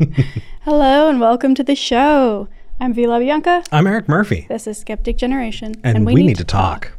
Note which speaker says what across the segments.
Speaker 1: Hello and welcome to the show. I'm Vila Bianca.
Speaker 2: I'm Eric Murphy.
Speaker 1: This is Skeptic Generation.
Speaker 2: And, we, need, to talk.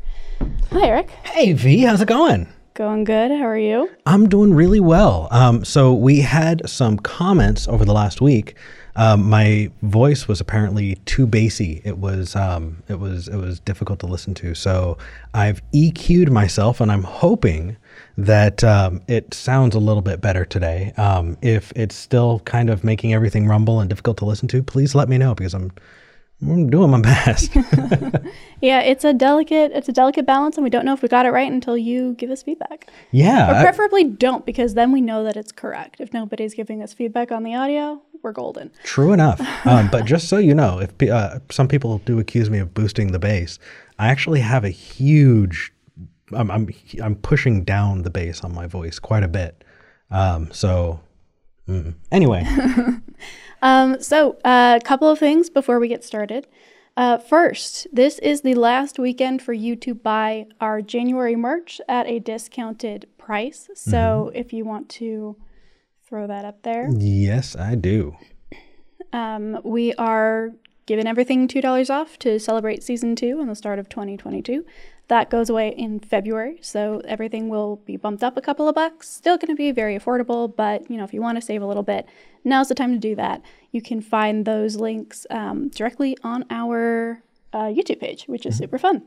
Speaker 1: Hi, Eric.
Speaker 2: Hey, V, how's it going?
Speaker 1: Going good. How are you?
Speaker 2: I'm doing really well. Um, so we had some comments over the last week. Um, my voice was apparently too bassy. It was um, it was it was difficult to listen to. So I've EQ'd myself, and I'm hoping that um, it sounds a little bit better today. Um, if it's still kind of making everything rumble and difficult to listen to, please let me know because I'm I'm doing my best.
Speaker 1: Yeah, it's a delicate it's a delicate balance and we don't know if we got it right until you give us feedback.
Speaker 2: yeah,
Speaker 1: Or
Speaker 2: I-
Speaker 1: preferably don't because then we know that it's correct. If nobody's giving us feedback on the audio, we're golden.
Speaker 2: True enough. Um, but just so you know, if uh, some people do accuse me of boosting the bass, I actually have a huge. I'm I'm, I'm pushing down the bass on my voice quite a bit. Um, so mm. anyway,
Speaker 1: Um, so, a couple of things before we get started. Uh, first, this is the last weekend for you to buy our January merch at a discounted price. So, if you want to throw that up there,
Speaker 2: yes, I do.
Speaker 1: um, we are giving everything $2 off to celebrate season two and the start of 2022. That goes away in February, so everything will be bumped up a couple of bucks. Still going to be very affordable, but you know if you want to save a little bit, now's the time to do that. You can find those links um, directly on our uh, YouTube page, which is super fun.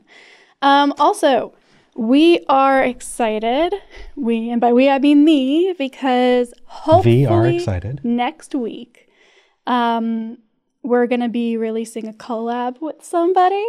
Speaker 1: Um, also, we are excited. We and by we I mean me because hopefully
Speaker 2: We are excited.
Speaker 1: next week um, we're gonna be releasing a collab with somebody.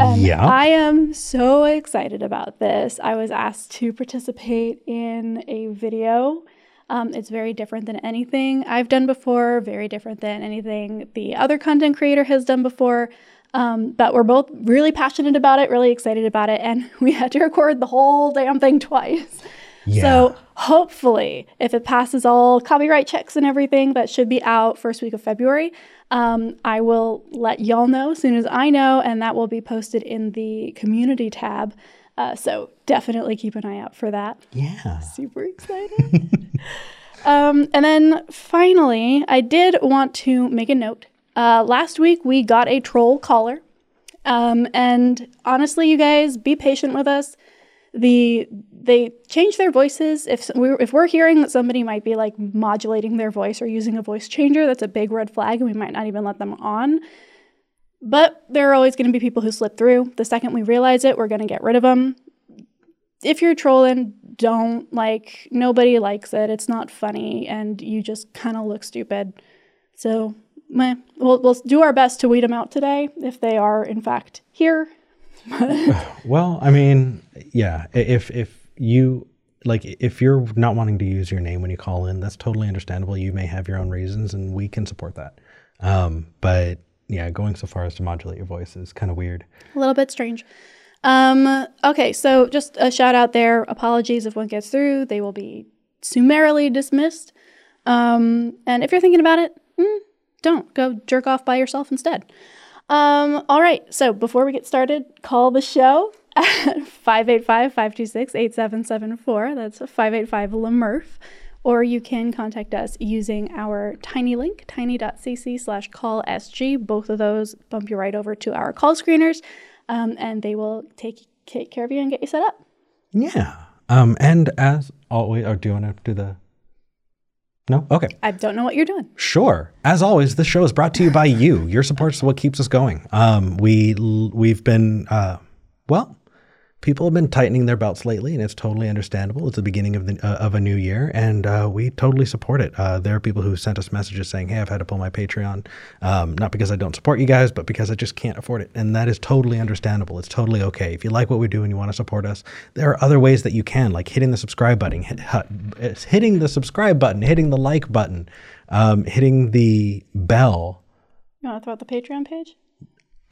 Speaker 1: And
Speaker 2: yeah.
Speaker 1: I am so excited about this. I was asked to participate in a video. Um, it's very different than anything I've done before, very different than anything the other content creator has done before. Um, but we're both really passionate about it, really excited about it, and we had to record the whole damn thing twice.
Speaker 2: Yeah.
Speaker 1: So hopefully, if it passes all copyright checks and everything, that should be out first week of February. Um, I will let y'all know as soon as I know, and that will be posted in the community tab. Uh, so definitely keep an eye out for that.
Speaker 2: yeah.
Speaker 1: Super excited. um, and then finally, I did want to make a note. Uh, last week we got a troll caller, um, and honestly, you guys, be patient with us. The they change their voices. If we're if we're hearing that somebody might be like modulating their voice or using a voice changer, that's a big red flag, and we might not even let them on. But there are always going to be people who slip through. The second we realize it, we're going to get rid of them. If you're trolling, don't like nobody likes it. It's not funny, and you just kind of look stupid. So, meh. we'll we'll do our best to weed them out today if they are in fact here.
Speaker 2: Well, I mean, yeah. If if you like, if you're not wanting to use your name when you call in, that's totally understandable. You may have your own reasons, and we can support that. Um, but yeah, going so far as to modulate your voice is kind of weird.
Speaker 1: a little bit strange. Um, okay, so just a shout out there. Apologies if one gets through. They will be summarily dismissed. Um, and if you're thinking about it, mm, don't go jerk off by yourself instead. Um, all right, so before we get started, call the show at 585 526 8774. That's 585 Lemurf. Or you can contact us using our tiny link, tiny.cc slash call SG. Both of those bump you right over to our call screeners, um, and they will take, take care of you and get you set up.
Speaker 2: Yeah. Um, and as always, or do you want to do the? No. Okay.
Speaker 1: I don't know what you're doing.
Speaker 2: Sure. As always, this show is brought to you by you. Your support is what keeps us going. Um, we we've been uh, well people have been tightening their belts lately, and it's totally understandable. It's the beginning of the uh, of a new year, and uh, we totally support it. Uh, there are people who sent us messages saying, "Hey, I've had to pull my Patreon, um, not because I don't support you guys, but because I just can't afford it," and that is totally understandable. It's totally okay. If you like what we do and you want to support us, there are other ways that you can, like hitting the subscribe button, hit, hitting the subscribe button, hitting the like button, um, hitting the bell.
Speaker 1: You want to throw out the Patreon page?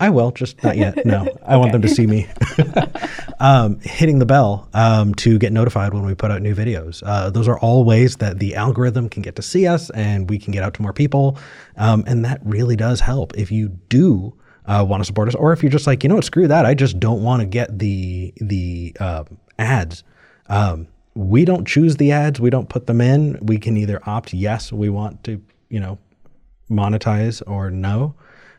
Speaker 2: I will, just not yet. No, I want them to see me. um, hitting the bell um, to get notified when we put out new videos. Uh, those are all ways that the algorithm can get to see us and we can get out to more people. Um, and that really does help. If you do uh, want to support us, or if you're just like, you know what, screw that, I just don't want to get the the uh, ads. Um, we don't choose the ads. We don't put them in. We can either opt yes, we want to, you know, monetize, or no.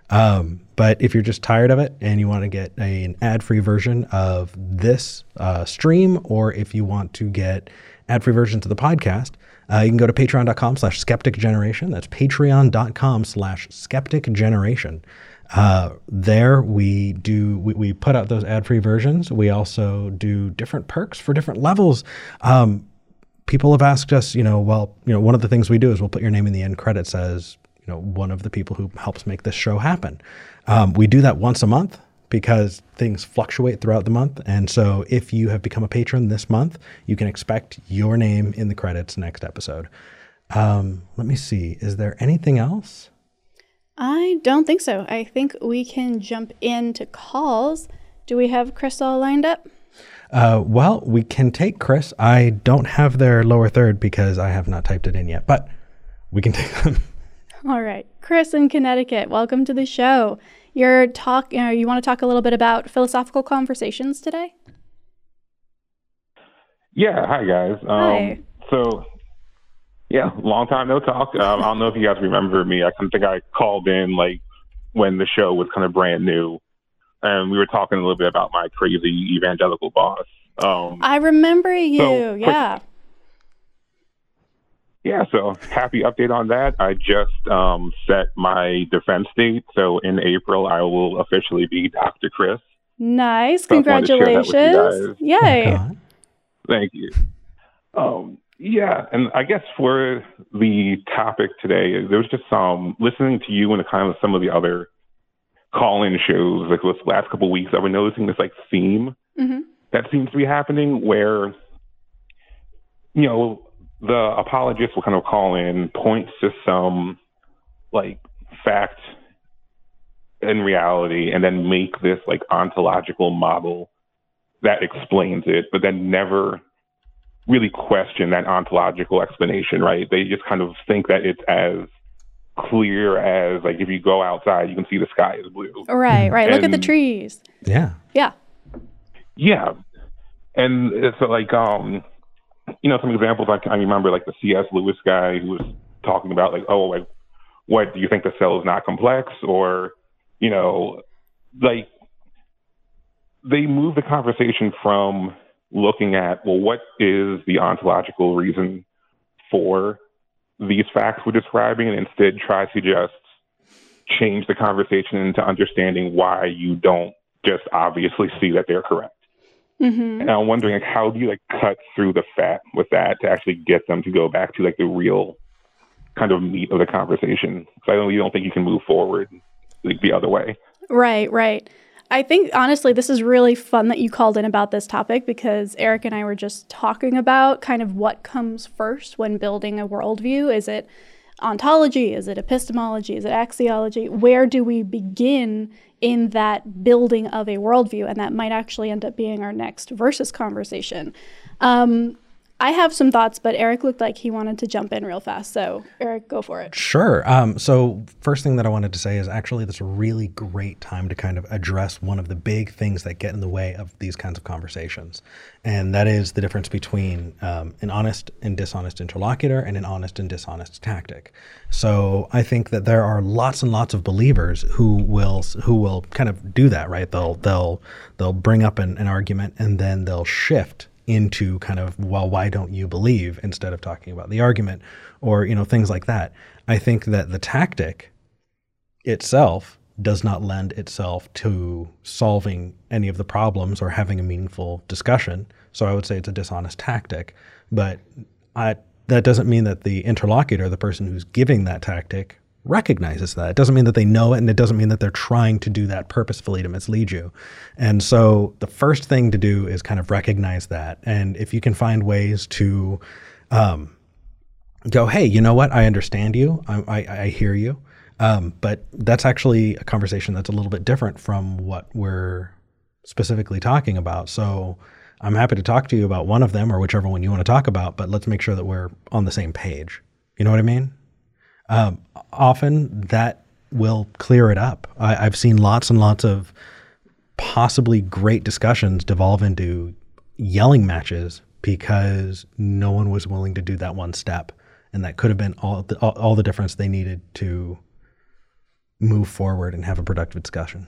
Speaker 2: Um, but if you're just tired of it and you want to get a, an ad free version of this uh, stream, or if you want to get ad free versions of the podcast, uh, you can go to patreon.com slash skeptic generation. That's patreon.com slash skeptic generation. Uh, there we do we, we put out those ad free versions. We also do different perks for different levels. Um, people have asked us, you know, well, you know, one of the things we do is we'll put your name in the end credits as you know one of the people who helps make this show happen. Um, we do that once a month because things fluctuate throughout the month, and so if you have become a patron this month, you can expect your name in the credits next episode. Um, let me see. Is there anything else?
Speaker 1: I don't think so. I think we can jump into calls. Do we have Chris all lined up?
Speaker 2: Uh, well, we can take Chris. I don't have their lower third because I have not typed it in yet, but we can take them.
Speaker 1: All right. Chris in Connecticut, welcome to the show. You're talk, you, know, you want to talk a little bit about philosophical conversations today?
Speaker 3: Yeah. Hi, guys. Um,
Speaker 1: Hi.
Speaker 3: So, yeah, long time no talk. Um, I don't know if you guys remember me. I think I called in like when the show was kind of brand new, and we were talking a little bit about my crazy evangelical boss. Um,
Speaker 1: I remember you.
Speaker 3: so,
Speaker 1: yeah.
Speaker 3: Yeah, so happy update on that. I just um, set my defense date. So in April, I will officially be Dr. Chris.
Speaker 1: Nice.
Speaker 3: So I wanted to share that with you
Speaker 1: Congratulations. Yay.
Speaker 2: Oh,
Speaker 3: Thank you. Um, yeah, and I guess for the topic today, there was just some listening to you and kind of some of the other call-in shows, like this last couple of weeks. I've been noticing this like theme
Speaker 1: hmm
Speaker 3: that seems to be happening where, you know, the apologists will kind of call in, point to some like fact in reality, and then make this like ontological model that explains it, but then never really question that ontological explanation, right? They just kind of think that it's as clear as like if you go outside, you can see the sky is blue.
Speaker 1: Right, right. Look at the trees.
Speaker 2: Yeah.
Speaker 1: Yeah.
Speaker 3: Yeah, and it's like um, you know, some examples like I remember like the C.S. Lewis guy who was talking about like, oh, like, what do you think the cell is not complex, or you know, like they move the conversation from looking at well, what is the ontological reason for these facts we're describing, and instead try to just change the conversation into understanding why you don't just obviously see that they're correct.
Speaker 1: Hmm
Speaker 3: And I'm wondering, like, how do you like cut through the fat with that to actually get them to go back to like the real kind of meat of the conversation? Because I don't, you don't think you can move forward like the other way.
Speaker 1: Right, right. I think honestly, this is really fun that you called in about this topic because Eric and I were just talking about kind of what comes first when building a worldview. Is it ontology? Is it epistemology? Is it axiology? Where do we begin in that building of a worldview? And that might actually end up being our next versus conversation. Um, I have some thoughts, but Eric looked like he wanted to jump in real fast. So, Eric, go for it.
Speaker 2: Sure. Um, so, first thing that I wanted to say is actually, this is a really great time to kind of address one of the big things that get in the way of these kinds of conversations. And that is the difference between um, an honest and dishonest interlocutor and an honest and dishonest tactic. So, I think that there are lots and lots of believers who will who will kind of do that, right? They'll they'll they'll bring up an, an argument and then they'll shift into kind of well why don't you believe instead of talking about the argument or you know things like that. I think that the tactic itself does not lend itself to solving any of the problems or having a meaningful discussion. So i would say it's a dishonest tactic but I, that doesn't mean that the interlocutor the person who's giving that tactic recognizes that. It doesn't mean that they know it, and it doesn't mean that they're trying to do that purposefully to mislead you. And so the first thing to do is kind of recognize that. And if you can find ways to um, go, hey, you know what? I understand you. I, I, I hear you. Um, but that's actually a conversation that's a little bit different from what we're specifically talking about. So I'm happy to talk to you about one of them or whichever one you want to talk about, but let's make sure that we're on the same page. You know what I mean? Um, often that will clear it up. I, I've seen lots and lots of possibly great discussions devolve into yelling matches because no one was willing to do that one step, and that could have been all the, all, all the difference they needed to move forward and have a productive discussion.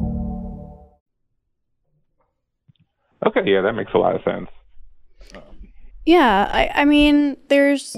Speaker 3: Okay, yeah, that makes a lot of sense.
Speaker 1: Yeah, I, I mean, there's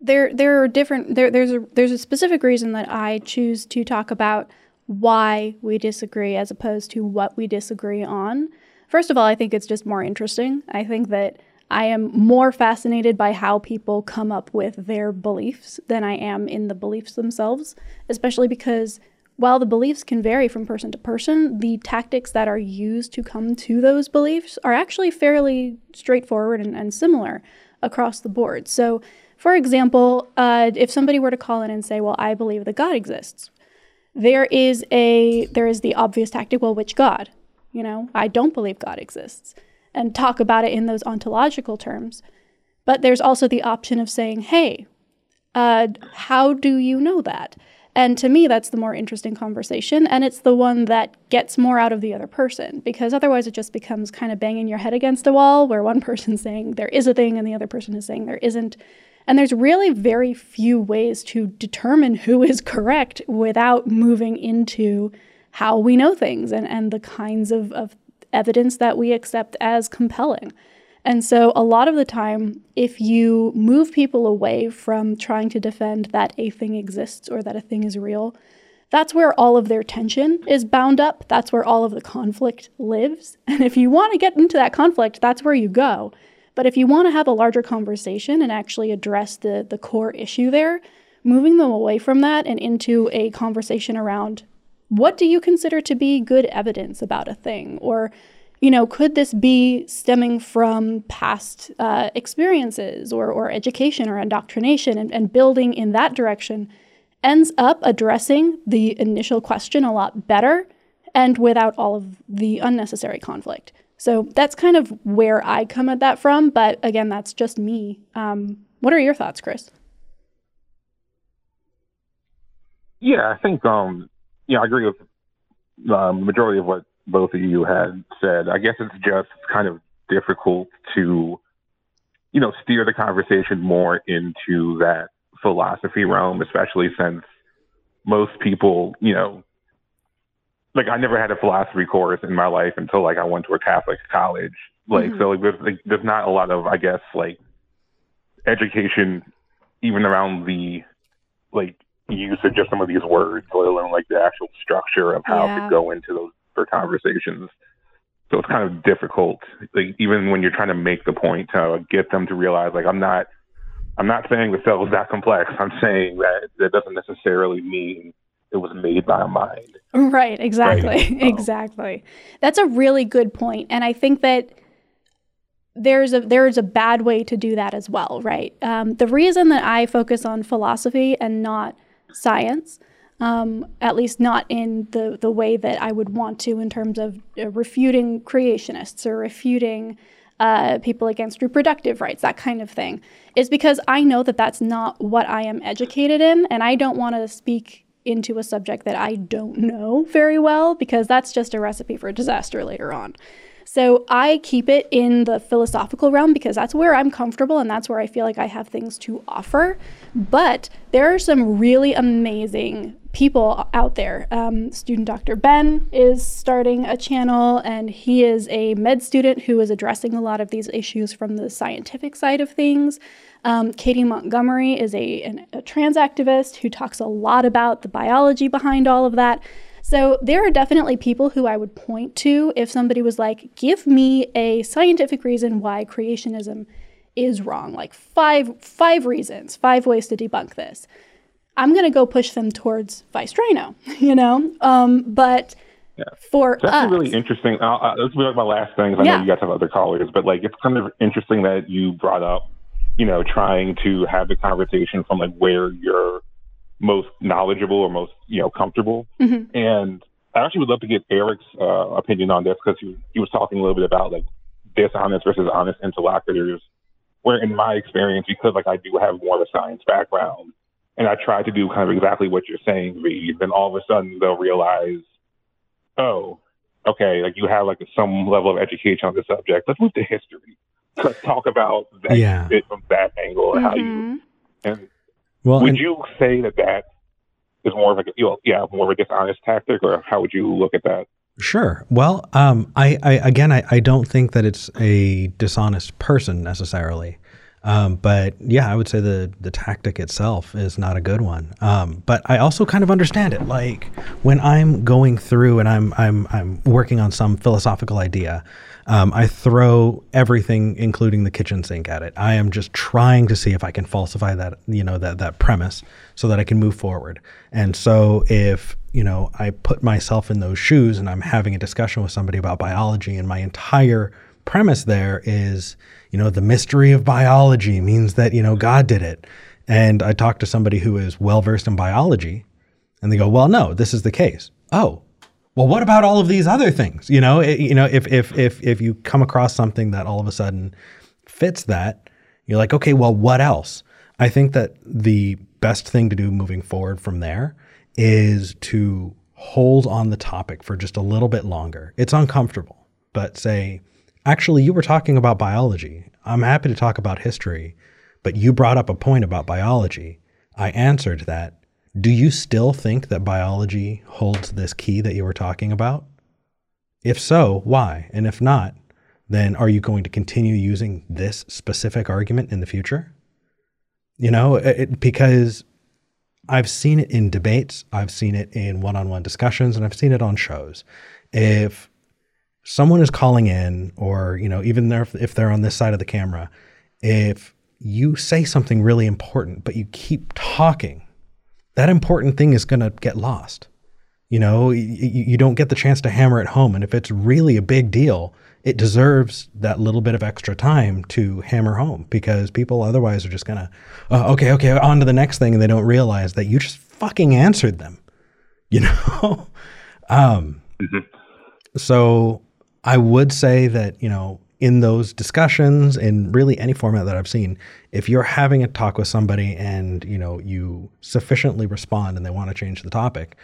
Speaker 1: there there are different there there's a there's a specific reason that I choose to talk about why we disagree as opposed to what we disagree on. First of all, I think it's just more interesting. I think that I am more fascinated by how people come up with their beliefs than I am in the beliefs themselves, especially because while the beliefs can vary from person to person, the tactics that are used to come to those beliefs are actually fairly straightforward and, and similar across the board. So, for example, uh, if somebody were to call in and say, "Well, I believe that God exists," there is a there is the obvious tactic. Well, which God? You know, I don't believe God exists, and talk about it in those ontological terms. But there's also the option of saying, "Hey, uh, how do you know that?" And to me, that's the more interesting conversation. And it's the one that gets more out of the other person because otherwise it just becomes kind of banging your head against a wall where one person's saying there is a thing and the other person is saying there isn't. And there's really very few ways to determine who is correct without moving into how we know things and, and the kinds of, of evidence that we accept as compelling. And so, a lot of the time, if you move people away from trying to defend that a thing exists or that a thing is real, that's where all of their tension is bound up. That's where all of the conflict lives. And if you want to get into that conflict, that's where you go. But if you want to have a larger conversation and actually address the, the core issue there, moving them away from that and into a conversation around what do you consider to be good evidence about a thing? Or you know, could this be stemming from past uh, experiences or, or education or indoctrination and, and building in that direction ends up addressing the initial question a lot better and without all of the unnecessary conflict. So that's kind of where I come at that from. But again, that's just me. Um, what are your thoughts, Chris?
Speaker 3: Yeah, I think um, yeah, I agree with the um, majority of what both of you had said. I guess it's just kind of difficult to, you know, steer the conversation more into that philosophy realm, especially since most people, you know, like I never had a philosophy course in my life until like I went to a Catholic college. Like mm-hmm. so, like, there's like, there's not a lot of I guess like education even around the like usage of just some of these words, let alone like the actual structure of how yeah. to go into those for conversations. So it's kind of difficult, like, even when you're trying to make the point to get them to realize, like, I'm not, I'm not saying the cell is that complex. I'm saying that that doesn't necessarily mean it was made by a mind.
Speaker 1: Right. Exactly. Right? exactly. That's a really good point, and I think that there's a there's a bad way to do that as well, right? Um, the reason that I focus on philosophy and not science Um, at least not in the, the way that I would want to in terms of uh, refuting creationists or refuting uh, people against reproductive rights, that kind of thing, is because I know that that's not what I am educated in, and I don't want to speak into a subject that I don't know very well because that's just a recipe for disaster later on. So I keep it in the philosophical realm because that's where I'm comfortable and that's where I feel like I have things to offer. But there are some really amazing people out there. Um, student Dr. Ben is starting a channel, and he is a med student who is addressing a lot of these issues from the scientific side of things. Um, Katie Montgomery is a, an, a trans activist who talks a lot about the biology behind all of that. So there are definitely people who I would point to if somebody was like, give me a scientific reason why creationism is wrong, like five five reasons, five ways to debunk this. I'm gonna go push them towards Viced Rhino, you know. Um, but yeah. for
Speaker 3: that's
Speaker 1: us,
Speaker 3: really interesting. Uh, uh, this will be like my last thing. I yeah. know you guys have other callers, but like it's kind of interesting that you brought up, you know, trying to have the conversation from like where you're most knowledgeable or most you know comfortable. Mm-hmm. And I actually would love to get Eric's uh, opinion on this because he, he was talking a little bit about like dishonest versus honest interlocutors. Where in my experience, because like I do have more of a science background, and I try to do kind of exactly what you're saying, Reed, then all of a sudden they'll realize, oh, okay, like you have like some level of education on the subject. Let's move to history. Let's talk about that yeah. bit from that angle, mm-hmm. how you mm-hmm. and well, would and, you say that that is more of a you know, yeah more of a dishonest tactic, or how would you look at that?
Speaker 2: Sure. Well, um, I, I again, I, I don't think that it's a dishonest person necessarily. Um, but yeah, I would say the the tactic itself is not a good one. Um, but I also kind of understand it. Like when I'm going through and I'm I'm I'm working on some philosophical idea, um, I throw everything, including the kitchen sink, at it. I am just trying to see if I can falsify that you know that that premise so that I can move forward. And so if you know I put myself in those shoes and I'm having a discussion with somebody about biology, and my entire premise there is you know, the mystery of biology means that, you know, God did it. And I talked to somebody who is well versed in biology, and they go, well, no, this is the case. Oh, well, what about all of these other things? You know, it, you know, if, if, if, if you come across something that all of a sudden fits that, you're like, okay, well, what else? I think that the best thing to do moving forward from there is to hold on the topic for just a little bit longer. It's uncomfortable, but say, Actually, you were talking about biology. I'm happy to talk about history, but you brought up a point about biology. I answered that. Do you still think that biology holds this key that you were talking about? If so, why? And if not, then are you going to continue using this specific argument in the future? You know, it, because I've seen it in debates, I've seen it in one on one discussions, and I've seen it on shows. If someone is calling in, or you know, even if, if they're on this side of the camera, if you say something really important, but you keep talking, that important thing is going to get lost. You know, you, you don't get the chance to hammer it home. And if it's really a big deal, it deserves that little bit of extra time to hammer home because people otherwise are just going to, uh, okay, okay, on to the next thing. And they don't realize that you just fucking answered them, you know? um, mm-hmm. So I would say that, you know, in those discussions in really any format that I've seen, if you're having a talk with somebody and, you know, you sufficiently respond and they want to change the topic,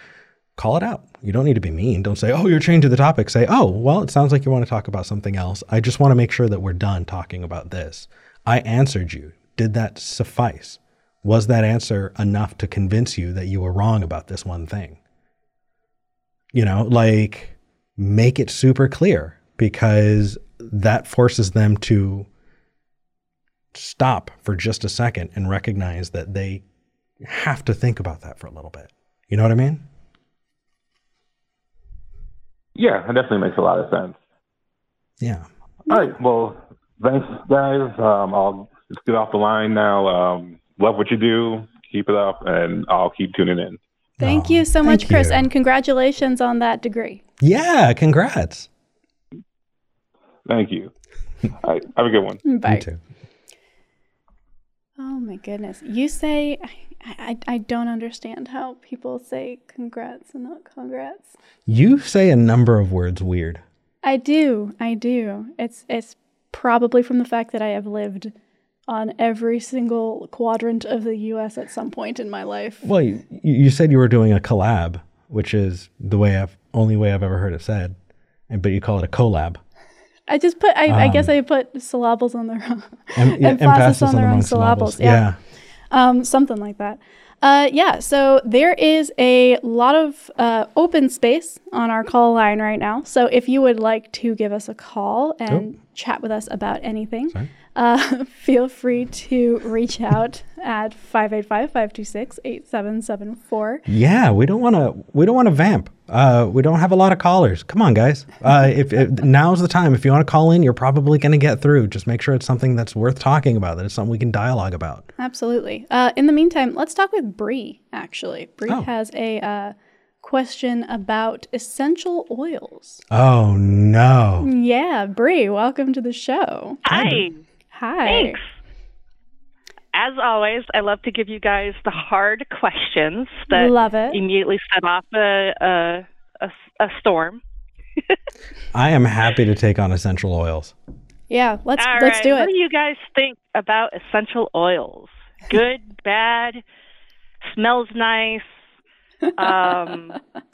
Speaker 2: call it out. You don't need to be mean. Don't say, "Oh, you're changing the topic." Say, "Oh, well, it sounds like you want to talk about something else. I just want to make sure that we're done talking about this." I answered you. Did that suffice? Was that answer enough to convince you that you were wrong about this one thing? You know, like make it super clear because that forces them to stop for just a second and recognize that they have to think about that for a little bit. You know what I mean?
Speaker 3: Yeah, it definitely makes a lot of sense.
Speaker 2: Yeah.
Speaker 3: All right. Well, thanks, guys. Um, I'll just get off the line now. Um, love what you do. Keep it up, and I'll keep tuning in.
Speaker 1: Thank oh, you so much, Chris, you. and congratulations on that degree.
Speaker 2: Yeah, congrats.
Speaker 3: Thank you. All right, have a good one.
Speaker 1: Bye. You too. Oh my goodness. You say I, I don't understand how people say congrats and not congrats.
Speaker 2: You say a number of words weird.
Speaker 1: I do. I do. It's it's probably from the fact that I have lived on every single quadrant of the US at some point in my life.
Speaker 2: Well, you, you said you were doing a collab, which is the way I've only way I've ever heard it said, and but you call it a collab.
Speaker 1: I just put I, I guess I put syllables on the wrong
Speaker 2: Em- yeah,
Speaker 1: emphasis on the wrong
Speaker 2: among
Speaker 1: syllables.
Speaker 2: Yeah.
Speaker 1: Yeah. um, something like that. Uh, yeah, so there is a lot of uh, open space on our call line right now. So if you would like to give us a call and chat with us about anything, uh, feel free to reach out at 585-526-8774.
Speaker 2: Yeah, we don't want to. We don't want to vamp. Uh, we don't have a lot of callers. Come on, guys. Uh, if, if now's the time, if you want to call in, you're probably going to get through. Just make sure it's something that's worth talking about. That it's something we can dialogue about.
Speaker 1: Absolutely. Uh, in the meantime, let's talk with Bree, actually. Bree
Speaker 2: Oh.
Speaker 1: has a uh, question about essential oils.
Speaker 2: Oh no.
Speaker 1: Yeah, Bree, welcome to the show.
Speaker 4: Hi.
Speaker 1: Hi.
Speaker 4: Thanks. As always, I love to give you guys the hard questions that
Speaker 1: Love it.
Speaker 4: immediately set off a, a, a, a storm.
Speaker 2: I am happy to take on essential oils.
Speaker 1: Yeah, let's
Speaker 4: All
Speaker 1: let's
Speaker 4: right,
Speaker 1: do it.
Speaker 4: What do you guys think about essential oils? Good, bad, smells nice. Um,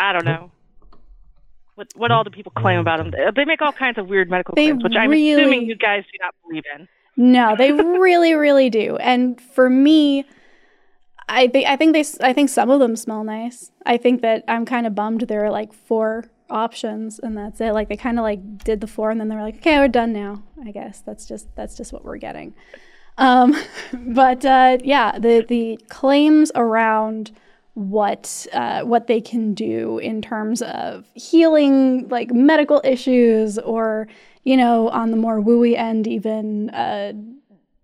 Speaker 4: I don't know. What, what all do people claim about them? They make all kinds of weird medical
Speaker 1: They
Speaker 4: claims, which I'm
Speaker 1: really-
Speaker 4: assuming you guys do not believe in.
Speaker 1: No, they really, really do. And for me, I think I think they s- I think some of them smell nice. I think that I'm kind of bummed there are like four options and that's it. Like they kind of like did the four and then they're like, okay, we're done now. I guess that's just that's just what we're getting. Um, but uh, yeah, the the claims around what uh, what they can do in terms of healing like medical issues or you know on the more wooey end even uh,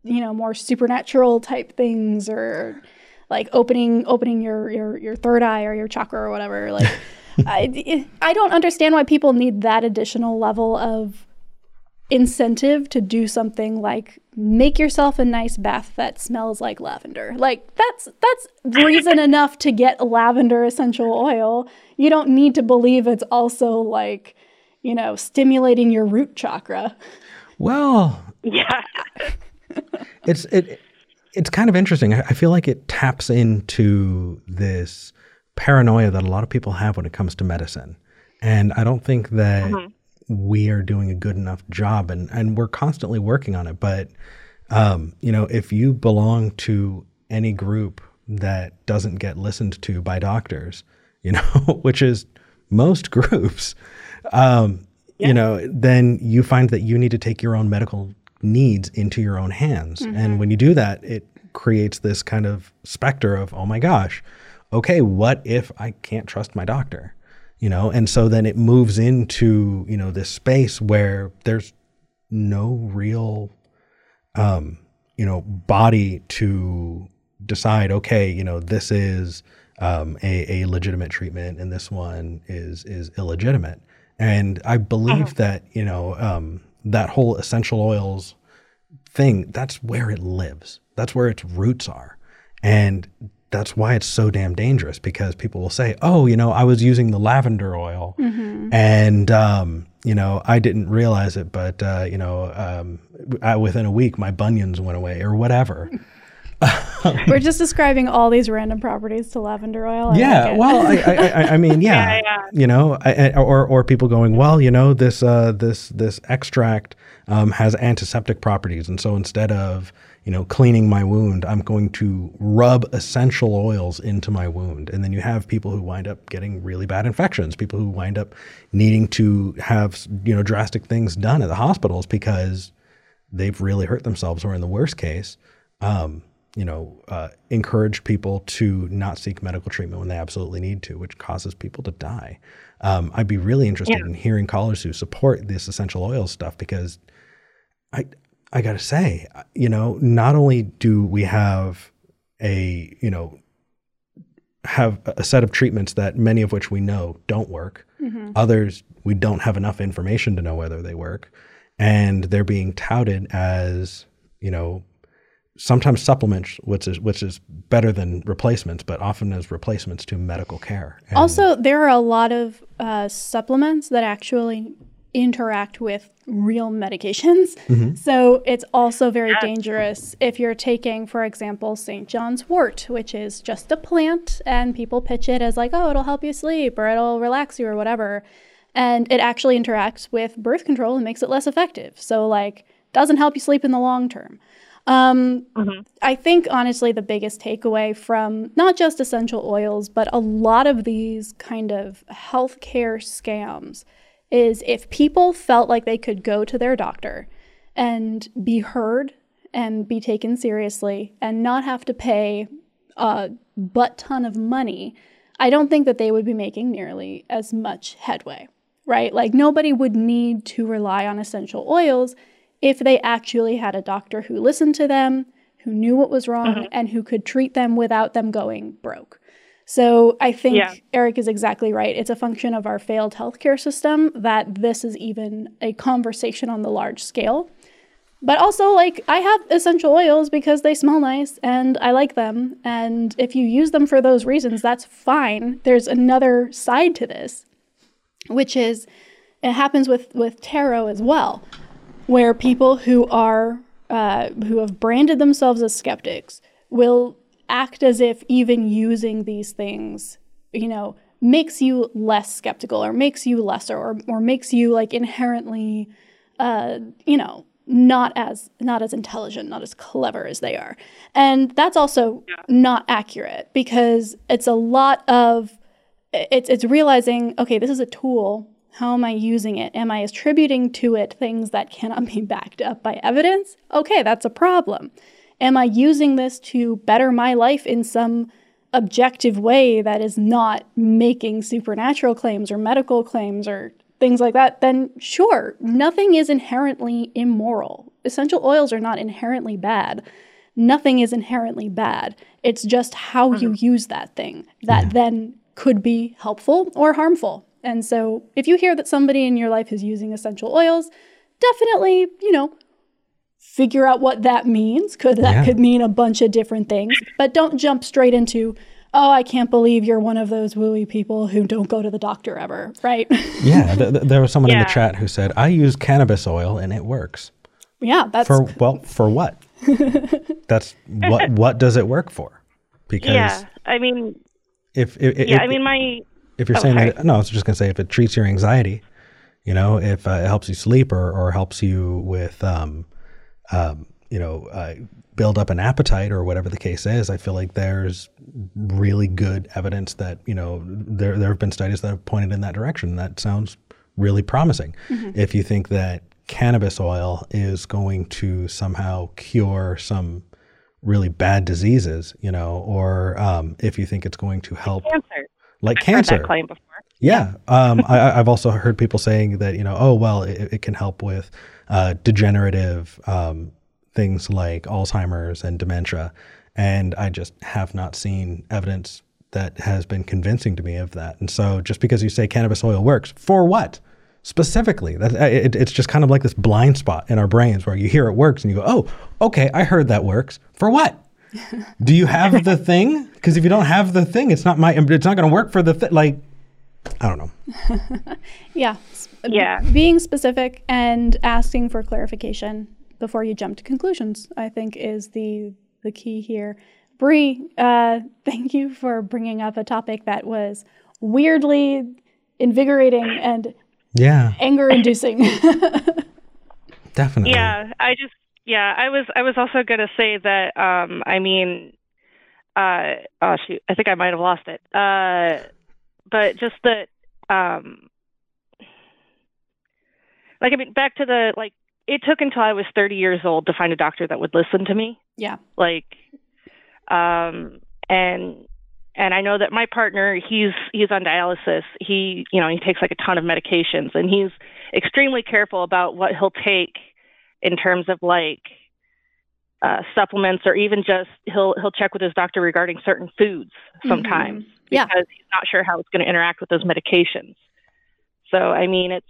Speaker 1: you know more supernatural type things or like opening opening your your your third eye or your chakra or whatever like I, I don't understand why people need that additional level of incentive to do something like make yourself a nice bath that smells like lavender. Like that's that's reason enough to get lavender essential oil. You don't need to believe it's also like, you know, stimulating your root chakra.
Speaker 2: Well,
Speaker 4: Yeah.
Speaker 2: it's it it's kind of interesting. I I feel like it taps into this paranoia that a lot of people have when it comes to medicine. And I don't think that uh-huh. We are doing a good enough job and, and we're constantly working on it. But um, you know, if you belong to any group that doesn't get listened to by doctors, you know, which is most groups, um, you know, then you find that you need to take your own medical needs into your own hands. And when you do that, it creates this kind of specter of, oh my gosh, okay, what if I can't trust my doctor? You know, and so then it moves into, you know, this space where there's no real um, you know, body to decide, okay, you know, this is um, a, a legitimate treatment and this one is is illegitimate. And I believe that you know um, that whole essential oils thing. That's where it lives. That's where its roots are, and that's why it's so damn dangerous because people will say, "Oh, you know, I was using the lavender oil, and um, you know, I didn't realize it, but uh, you know, um, I, within a week, my bunions went away, or whatever."
Speaker 1: We're just describing all these random properties to lavender oil. I
Speaker 2: yeah,
Speaker 1: like
Speaker 2: well, I, I, I, mean, yeah,
Speaker 4: Yeah, yeah.
Speaker 2: you know, or or people going, well, you know, this uh, this this extract um, has antiseptic properties, and so instead of you know cleaning my wound, I'm going to rub essential oils into my wound, and then you have people who wind up getting really bad infections, people who wind up needing to have you know drastic things done at the hospitals because they've really hurt themselves, or in the worst case, um, you know, uh, encourage people to not seek medical treatment when they absolutely need to, which causes people to die. Um, I'd be really interested in hearing callers who support this essential oil stuff because I, I got to say, you know, not only do we have a, you know, have a set of treatments that many of which we know don't work. Others we don't have enough information to know whether they work, and they're being touted as you know sometimes supplements, which is which is better than replacements, but often as replacements to medical care. And-
Speaker 1: Also, there are a lot of uh, supplements that actually interact with real medications. So it's also very dangerous if you're taking, for example, St. John's wort, which is just a plant, and people pitch it as like, oh, it'll help you sleep or it'll relax you or whatever. And it actually interacts with birth control and makes it less effective. So, like, doesn't help you sleep in the long term. Um, I think honestly, the biggest takeaway from not just essential oils, but a lot of these kind of healthcare scams is if people felt like they could go to their doctor and be heard and be taken seriously and not have to pay a butt ton of money, I don't think that they would be making nearly as much headway, right? Like nobody would need to rely on essential oils if they actually had a doctor who listened to them, who knew what was wrong, uh-huh. and who could treat them without them going broke. So I think
Speaker 4: Yeah.
Speaker 1: Eric is exactly right. It's a function of our failed healthcare system that this is even a conversation on the large scale. But also, like, I have essential oils because they smell nice and I like them. And if you use them for those reasons, that's fine. There's another side to this, which is it happens with, with tarot as well, where people who are uh, who have branded themselves as skeptics will act as if even using these things, you know, makes you less skeptical or makes you lesser or, or makes you like inherently uh, you know, not as not as intelligent, not as clever as they are. And that's also not accurate because it's a lot of it's it's realizing, okay, this is a tool. How am I using it? Am I attributing to it things that cannot be backed up by evidence? Okay, that's a problem. Am I using this to better my life in some objective way that is not making supernatural claims or medical claims or things like that, then sure, nothing is inherently immoral. Essential oils are not inherently bad. Nothing is inherently bad. It's just how you mm-hmm. use that thing that then could be helpful or harmful. And so if you hear that somebody in your life is using essential oils, definitely, you know, figure out what that means. Could that
Speaker 2: Yeah.
Speaker 1: could mean a bunch of different things, but don't jump straight into, oh, I can't believe you're one of those wooey people who don't go to the doctor ever, right?
Speaker 2: yeah, th- th- there was someone in the chat who said, "I use cannabis oil and it works."
Speaker 1: yeah, that's
Speaker 2: For well, for what? That's what. What does it work for? Because
Speaker 4: Yeah, I mean,
Speaker 2: if, if, if
Speaker 4: yeah, I mean, my
Speaker 2: if you're
Speaker 4: Oh,
Speaker 2: saying
Speaker 4: sorry.
Speaker 2: that, no, I was just gonna say if it treats your anxiety, you know, if uh, it helps you sleep or or helps you with, um, um, you know, uh, build up an appetite or whatever the case is, I feel like there's really good evidence that you know there there have been studies that have pointed in that direction. That sounds really promising. If you think that cannabis oil is going to somehow cure some really bad diseases, you know, or um, if you think it's going to help like
Speaker 4: cancer.
Speaker 2: like
Speaker 4: Heard
Speaker 2: cancer.
Speaker 4: that claim before.
Speaker 2: Yeah, um, I, I- I've also heard people saying that you know, oh well, it, it can help with uh, degenerative um, things like Alzheimer's and dementia, And I just have not seen evidence that has been convincing to me of that. And so just because you say cannabis oil works, for what? Specifically, that, it, it's just kind of like this blind spot in our brains where you hear it works and you go, oh, okay, I heard that works. For what? Do you have the thing? Because if you don't have the thing, it's not my. It's not going to work for the thing. Like, I don't know.
Speaker 1: Yeah.
Speaker 4: Yeah.
Speaker 1: Being specific and asking for clarification before you jump to conclusions, I think, is the the key here. Bree, uh, thank you for bringing up a topic that was weirdly invigorating and
Speaker 2: Yeah,
Speaker 1: anger-inducing.
Speaker 2: definitely.
Speaker 4: Yeah, I just yeah, I was I was also gonna say that um I mean uh oh shoot, I think I might have lost it. Uh but just that um like I mean back to the like it took until I was 30 years old to find a doctor that would listen to me.
Speaker 1: yeah.
Speaker 4: like um and and I know that my partner he's he's on dialysis he you know he takes like a ton of medications and he's extremely careful about what he'll take in terms of like uh, supplements or even just he'll he'll check with his doctor regarding certain foods sometimes
Speaker 1: Yeah.
Speaker 4: Because he's not sure how it's going to interact with those medications. So I mean it's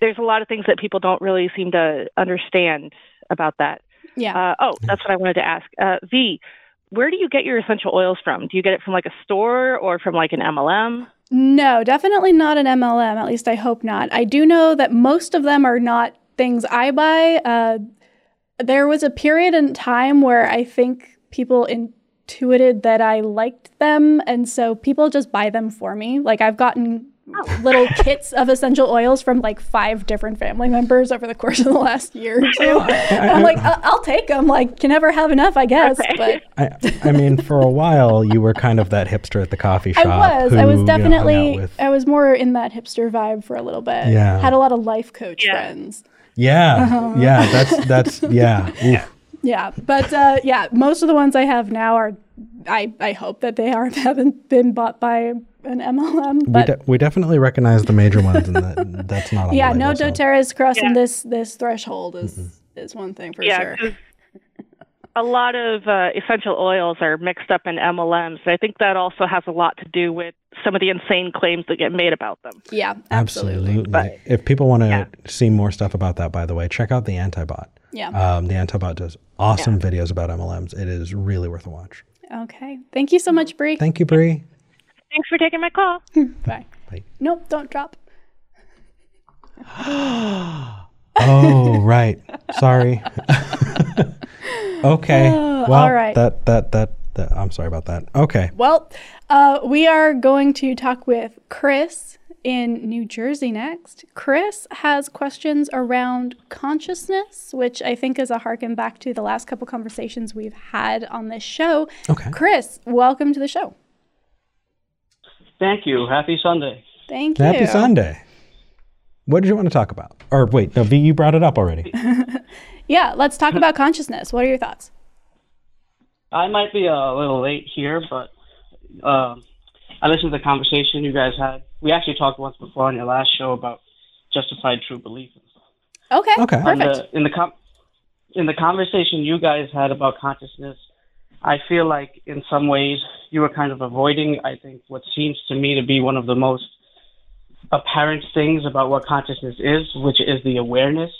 Speaker 4: there's a lot of things that people don't really seem to understand about that.
Speaker 1: Yeah.
Speaker 4: Uh, oh, that's what I wanted to ask. Uh, v, where do you get your essential oils from? Do you get it from like a store or from like an MLM?
Speaker 1: No, definitely not an MLM. At least I hope not. I do know that most of them are not things I buy. Uh, there was a period in time where I think people intuited that I liked them, and so people just buy them for me. Like I've gotten little kits of essential oils from like five different family members over the course of the last year or two. And I'm like, "I- I'll take them. Like, can never have enough, I guess.
Speaker 4: Okay.
Speaker 1: But
Speaker 2: I, I mean, for a while, you were kind of that hipster at the coffee shop.
Speaker 1: I
Speaker 2: shop.
Speaker 1: was.
Speaker 2: who,
Speaker 1: I was
Speaker 2: you know,
Speaker 1: definitely.
Speaker 2: with-
Speaker 1: I was more in that hipster vibe for a little bit.
Speaker 2: Yeah.
Speaker 1: Had a lot of life coach
Speaker 4: Yeah.
Speaker 1: friends.
Speaker 2: yeah,
Speaker 1: Uh-huh.
Speaker 2: yeah. That's that's yeah. Oof.
Speaker 1: Yeah, but uh, yeah, most of the ones I have now are. I I hope that they are haven't been bought by an MLM.
Speaker 2: We, de- we definitely recognize the major ones, and that, that's not. On
Speaker 1: yeah,
Speaker 2: the
Speaker 1: no
Speaker 2: label, so-
Speaker 1: doTERRA's crossing
Speaker 4: Yeah.
Speaker 1: this this threshold is
Speaker 2: Mm-hmm.
Speaker 1: is one thing for sure.
Speaker 4: yeah,
Speaker 1: sure.
Speaker 4: 'cause a lot of uh, essential oils are mixed up in MLMs. I think that also has a lot to do with some of the insane claims that get made about them.
Speaker 1: Yeah, absolutely.
Speaker 2: Absolutely.
Speaker 4: But-
Speaker 2: if people want to
Speaker 4: Yeah.
Speaker 2: see more stuff about that, by the way, check out the Antibot.
Speaker 1: Yeah.
Speaker 2: Um, the Antibot does awesome videos about MLMs. It is really worth a watch.
Speaker 1: okay. Thank you so much, Bree.
Speaker 2: Thank you, Bree.
Speaker 4: Thanks for taking my call.
Speaker 1: Bye.
Speaker 2: Bye.
Speaker 1: Nope, don't drop.
Speaker 2: Oh, right. Sorry. okay.
Speaker 1: Oh,
Speaker 2: well,
Speaker 1: all right.
Speaker 2: That, that that that. I'm sorry about that. Okay.
Speaker 1: Well, uh, we are going to talk with Chris in New Jersey next. Chris has questions around consciousness, which I think is a harken back to the last couple conversations we've had on this show.
Speaker 2: Okay.
Speaker 1: Chris, welcome to the show.
Speaker 5: Thank you. Happy Sunday.
Speaker 1: Thank you.
Speaker 2: Happy Sunday. What did you want to talk about? Or wait, no, V, you brought it up already.
Speaker 1: Yeah, let's talk about consciousness. What are your thoughts?
Speaker 5: I might be a little late here, but um, I listened to the conversation you guys had. We actually talked once before on your last show about justified true belief and stuff.
Speaker 1: Okay.
Speaker 2: Okay.
Speaker 5: On
Speaker 1: Perfect.
Speaker 5: the, in the com- in the conversation you guys had about consciousness, I feel like in some ways you were kind of avoiding. I think what seems to me to be one of the most apparent things about what consciousness is, which is the awareness,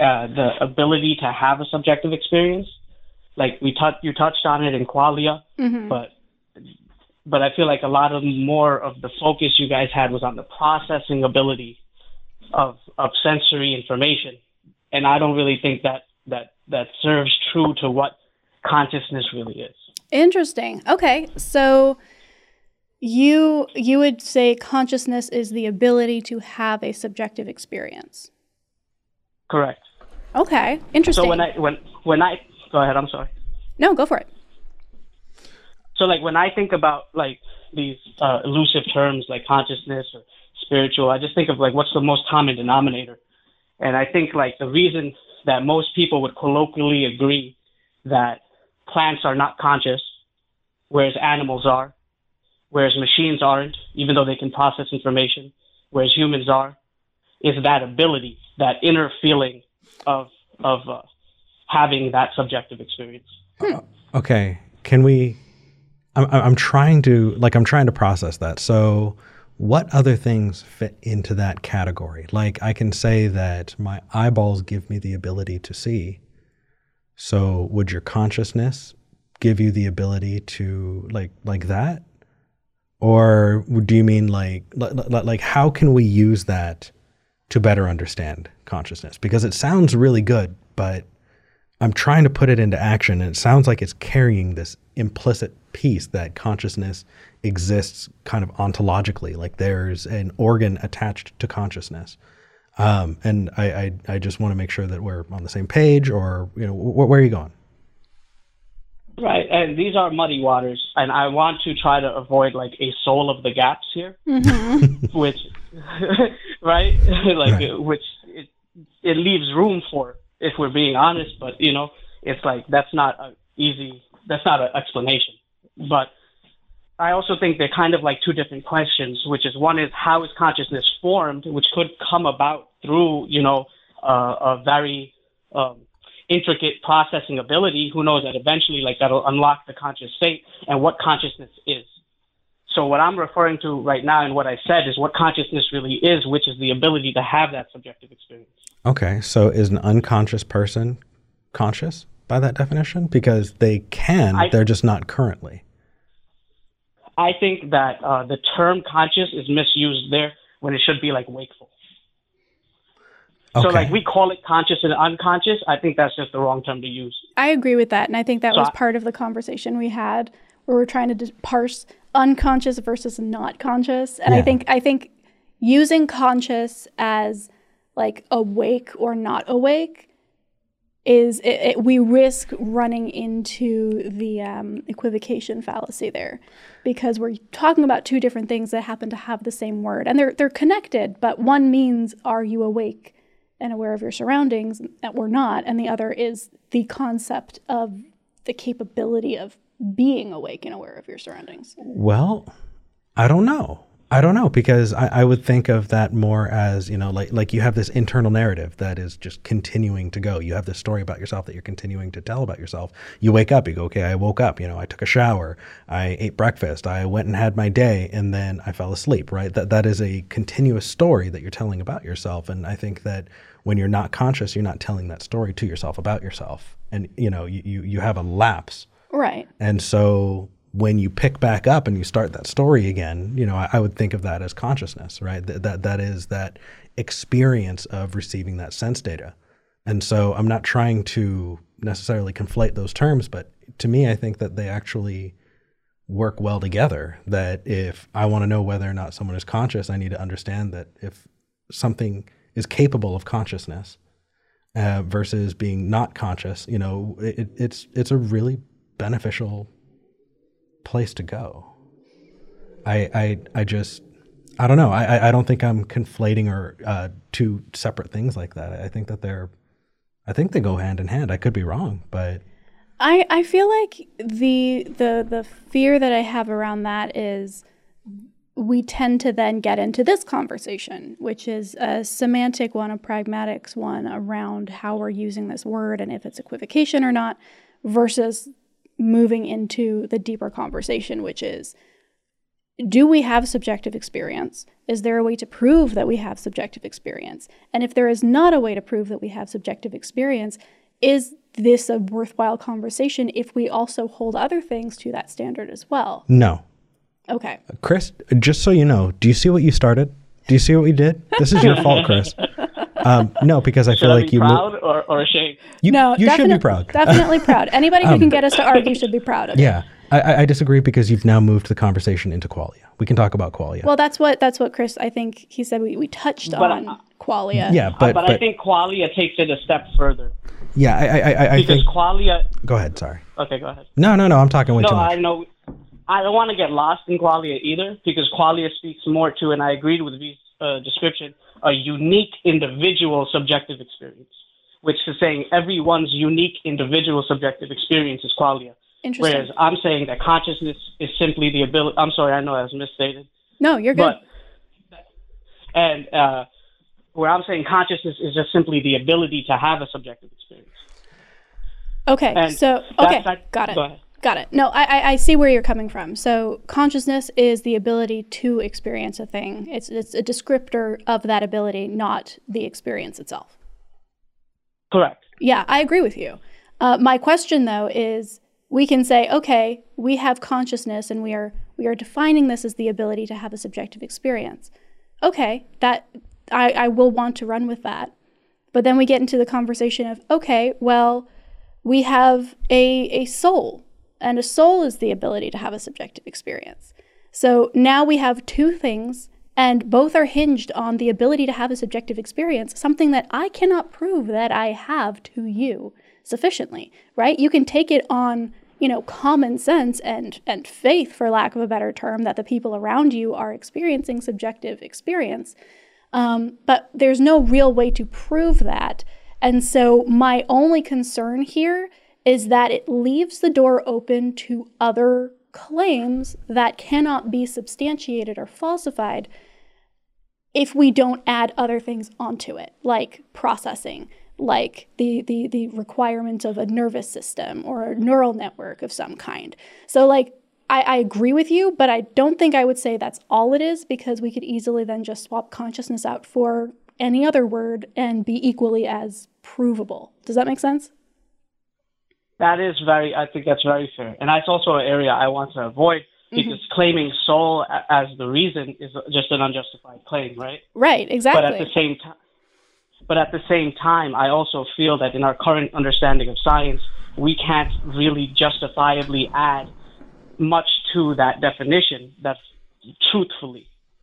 Speaker 5: uh, the ability to have a subjective experience. Like we touched, you touched on it in qualia,
Speaker 1: Mhm.
Speaker 5: but but I feel like a lot of more of the focus you guys had was on the processing ability of of sensory information, and I don't really think that that that serves true to what consciousness really is.
Speaker 1: Interesting. Okay. So you you would say consciousness is the ability to have a subjective experience.
Speaker 5: Correct.
Speaker 1: Okay. Interesting.
Speaker 5: So when I when when I go ahead, I'm sorry.
Speaker 1: no, go for it.
Speaker 5: So like when I think about like these uh, elusive terms like consciousness or spiritual, I just think of like what's the most common denominator, and I think like the reason that most people would colloquially agree that plants are not conscious, whereas animals are, whereas machines aren't, even though they can process information, whereas humans are, is that ability, that inner feeling of of uh, having that subjective experience.
Speaker 2: Okay, can we? I'm I'm trying to like I'm trying to process that. So, what other things fit into that category? Like I can say that my eyeballs give me the ability to see. So, would your consciousness give you the ability to like like that? Or do you mean like like, like how can we use that to better understand consciousness? Because it sounds really good, but I'm trying to put it into action, and it sounds like it's carrying this implicit piece that consciousness exists kind of ontologically, like there's an organ attached to consciousness. Um, and I, I, I just want to make sure that we're on the same page, or you know, wh- where are you going?
Speaker 5: Right, and these are muddy waters, and I want to try to avoid like a soul of the gaps here, which, right, like
Speaker 2: Right.
Speaker 5: which it, it leaves room for if we're being honest. But you know, it's like that's not an easy, that's not an explanation. But I also think they're kind of like two different questions, which is one is how is consciousness formed, which could come about through you know uh, a very um, intricate processing ability. Who knows that eventually, like that'll unlock the conscious state and what consciousness is. So what I'm referring to right now and what I said is what consciousness really is, which is the ability to have that subjective experience.
Speaker 2: Okay, so is an unconscious person conscious by that definition? Because they can,
Speaker 5: I-
Speaker 2: they're just not currently.
Speaker 5: I think that uh, the term conscious is misused there when it should be like wakeful.
Speaker 2: Okay.
Speaker 5: So like we call it conscious and unconscious. I think that's just the wrong term to use.
Speaker 1: I agree with that. And I think that
Speaker 5: So
Speaker 1: was
Speaker 5: I-
Speaker 1: part of the conversation we had where we're trying to parse unconscious versus not conscious. And I think I think using conscious as like awake or not awake is it, it, we risk running into the um, equivocation fallacy there because we're talking about two different things that happen to have the same word and they're they're connected but one means are you awake and aware of your surroundings or not and the other is the concept of the capability of being awake and aware of your surroundings
Speaker 2: Well, I don't know. I don't know because I, I would think of that more as you know like like you have this internal narrative that is just continuing to go. You have this story about yourself that you're continuing to tell about yourself. You wake up, you go, okay, I woke up. You know, I took a shower, I ate breakfast, I went and had my day, and then I fell asleep. Right? That that is a continuous story that you're telling about yourself. And I think that when you're not conscious, you're not telling that story to yourself about yourself. And you know, you you, you have a lapse
Speaker 1: right
Speaker 2: and so when you pick back up and you start that story again, you know, I, I would think of that as consciousness, right? That, that that is that experience of receiving that sense data. And so I'm not trying to necessarily conflate those terms, but to me, I think that they actually work well together. That if I want to know whether or not someone is conscious, I need to understand that if something is capable of consciousness uh, versus being not conscious, you know, it, it's it's a really beneficial place to go. I I I just I don't know. I I- don't think I'm conflating or uh, two separate things like that. I think that they're I think they go hand in hand. I could be wrong, but
Speaker 1: I, I feel like the the the fear that I have around that is we tend to then get into this conversation, which is a semantic one, a pragmatics one around how we're using this word and if it's equivocation or not, versus moving into the deeper conversation, which is do we have subjective experience? Is there a way to prove that we have subjective experience? And if there is not a way to prove that we have subjective experience, is this a worthwhile conversation if we also hold other things to that standard as well?
Speaker 2: no.
Speaker 1: Okay.
Speaker 2: Chris, just so you know, do you see what you started? Do you see what we did? This is your fault, Chris. Um, no, because I
Speaker 5: Should
Speaker 2: feel
Speaker 5: I
Speaker 2: like
Speaker 5: be
Speaker 2: you mo-
Speaker 5: proud or, or ashamed?
Speaker 2: you,
Speaker 1: no,
Speaker 2: you should be proud.
Speaker 1: definitely proud. Anybody who can get us to argue should be proud of it.
Speaker 2: yeah. I- I, I disagree because you've now moved the conversation into qualia. We can talk about qualia.
Speaker 1: Well, that's what that's what Chris. I think he said we, we touched
Speaker 5: But,
Speaker 1: on
Speaker 5: uh,
Speaker 1: qualia.
Speaker 2: yeah,
Speaker 5: But,
Speaker 2: but,
Speaker 5: I think qualia takes it a step further
Speaker 2: yeah, I, I, I, I
Speaker 5: because
Speaker 2: think.
Speaker 5: qualia.
Speaker 2: Go ahead. Sorry.
Speaker 5: Okay, go ahead.
Speaker 2: No, no, no. I'm talking way
Speaker 5: No,
Speaker 2: too much.
Speaker 5: I know. I don't want to get lost in qualia either because qualia speaks more to, and I agreed with V's uh, description, a unique individual subjective experience, which is saying everyone's unique individual subjective experience is qualia.
Speaker 1: Interesting.
Speaker 5: Whereas I'm saying that consciousness is simply the ability. I'm sorry, I know I was misstated,
Speaker 1: no, you're good.
Speaker 5: but and uh, where I'm saying consciousness is just simply the ability to have a subjective experience.
Speaker 1: Okay,
Speaker 5: And
Speaker 1: so okay,
Speaker 5: not-
Speaker 1: got it.
Speaker 5: go ahead.
Speaker 1: Got it. No, I, I see where you're coming from. So consciousness is the ability to experience a thing. It's it's a descriptor of that ability, not the experience itself.
Speaker 5: Correct.
Speaker 1: Yeah, I agree with you. Uh, my question though is, we can say, okay, we have consciousness, and we are we are defining this as the ability to have a subjective experience. Okay, that I, I will want to run with that. But then we get into the conversation of, okay, well, we have a, a soul, and a soul is the ability to have a subjective experience. So now we have two things, and both are hinged on the ability to have a subjective experience, something that I cannot prove that I have to you sufficiently, right? You can take it on, you know, common sense and and faith, for lack of a better term, that the people around you are experiencing subjective experience. Um, but there's no real way to prove that. And so my only concern here is that it leaves the door open to other claims that cannot be substantiated or falsified if we don't add other things onto it, like processing, like the, the, the requirement of a nervous system or a neural network of some kind. So, like, I, I agree with you, but I don't think I would say that's all it is because we could easily then just swap consciousness out for any other word and be equally as provable. Does that make sense?
Speaker 5: That is very, I think that's very fair. And that's also an area I want to avoid mm-hmm. because claiming soul as the reason is just an unjustified claim, right?
Speaker 1: Right, exactly.
Speaker 5: But at the same time, but at the same time, I also feel that in our current understanding of science, we can't really justifiably add much to that definition. That's truthfully.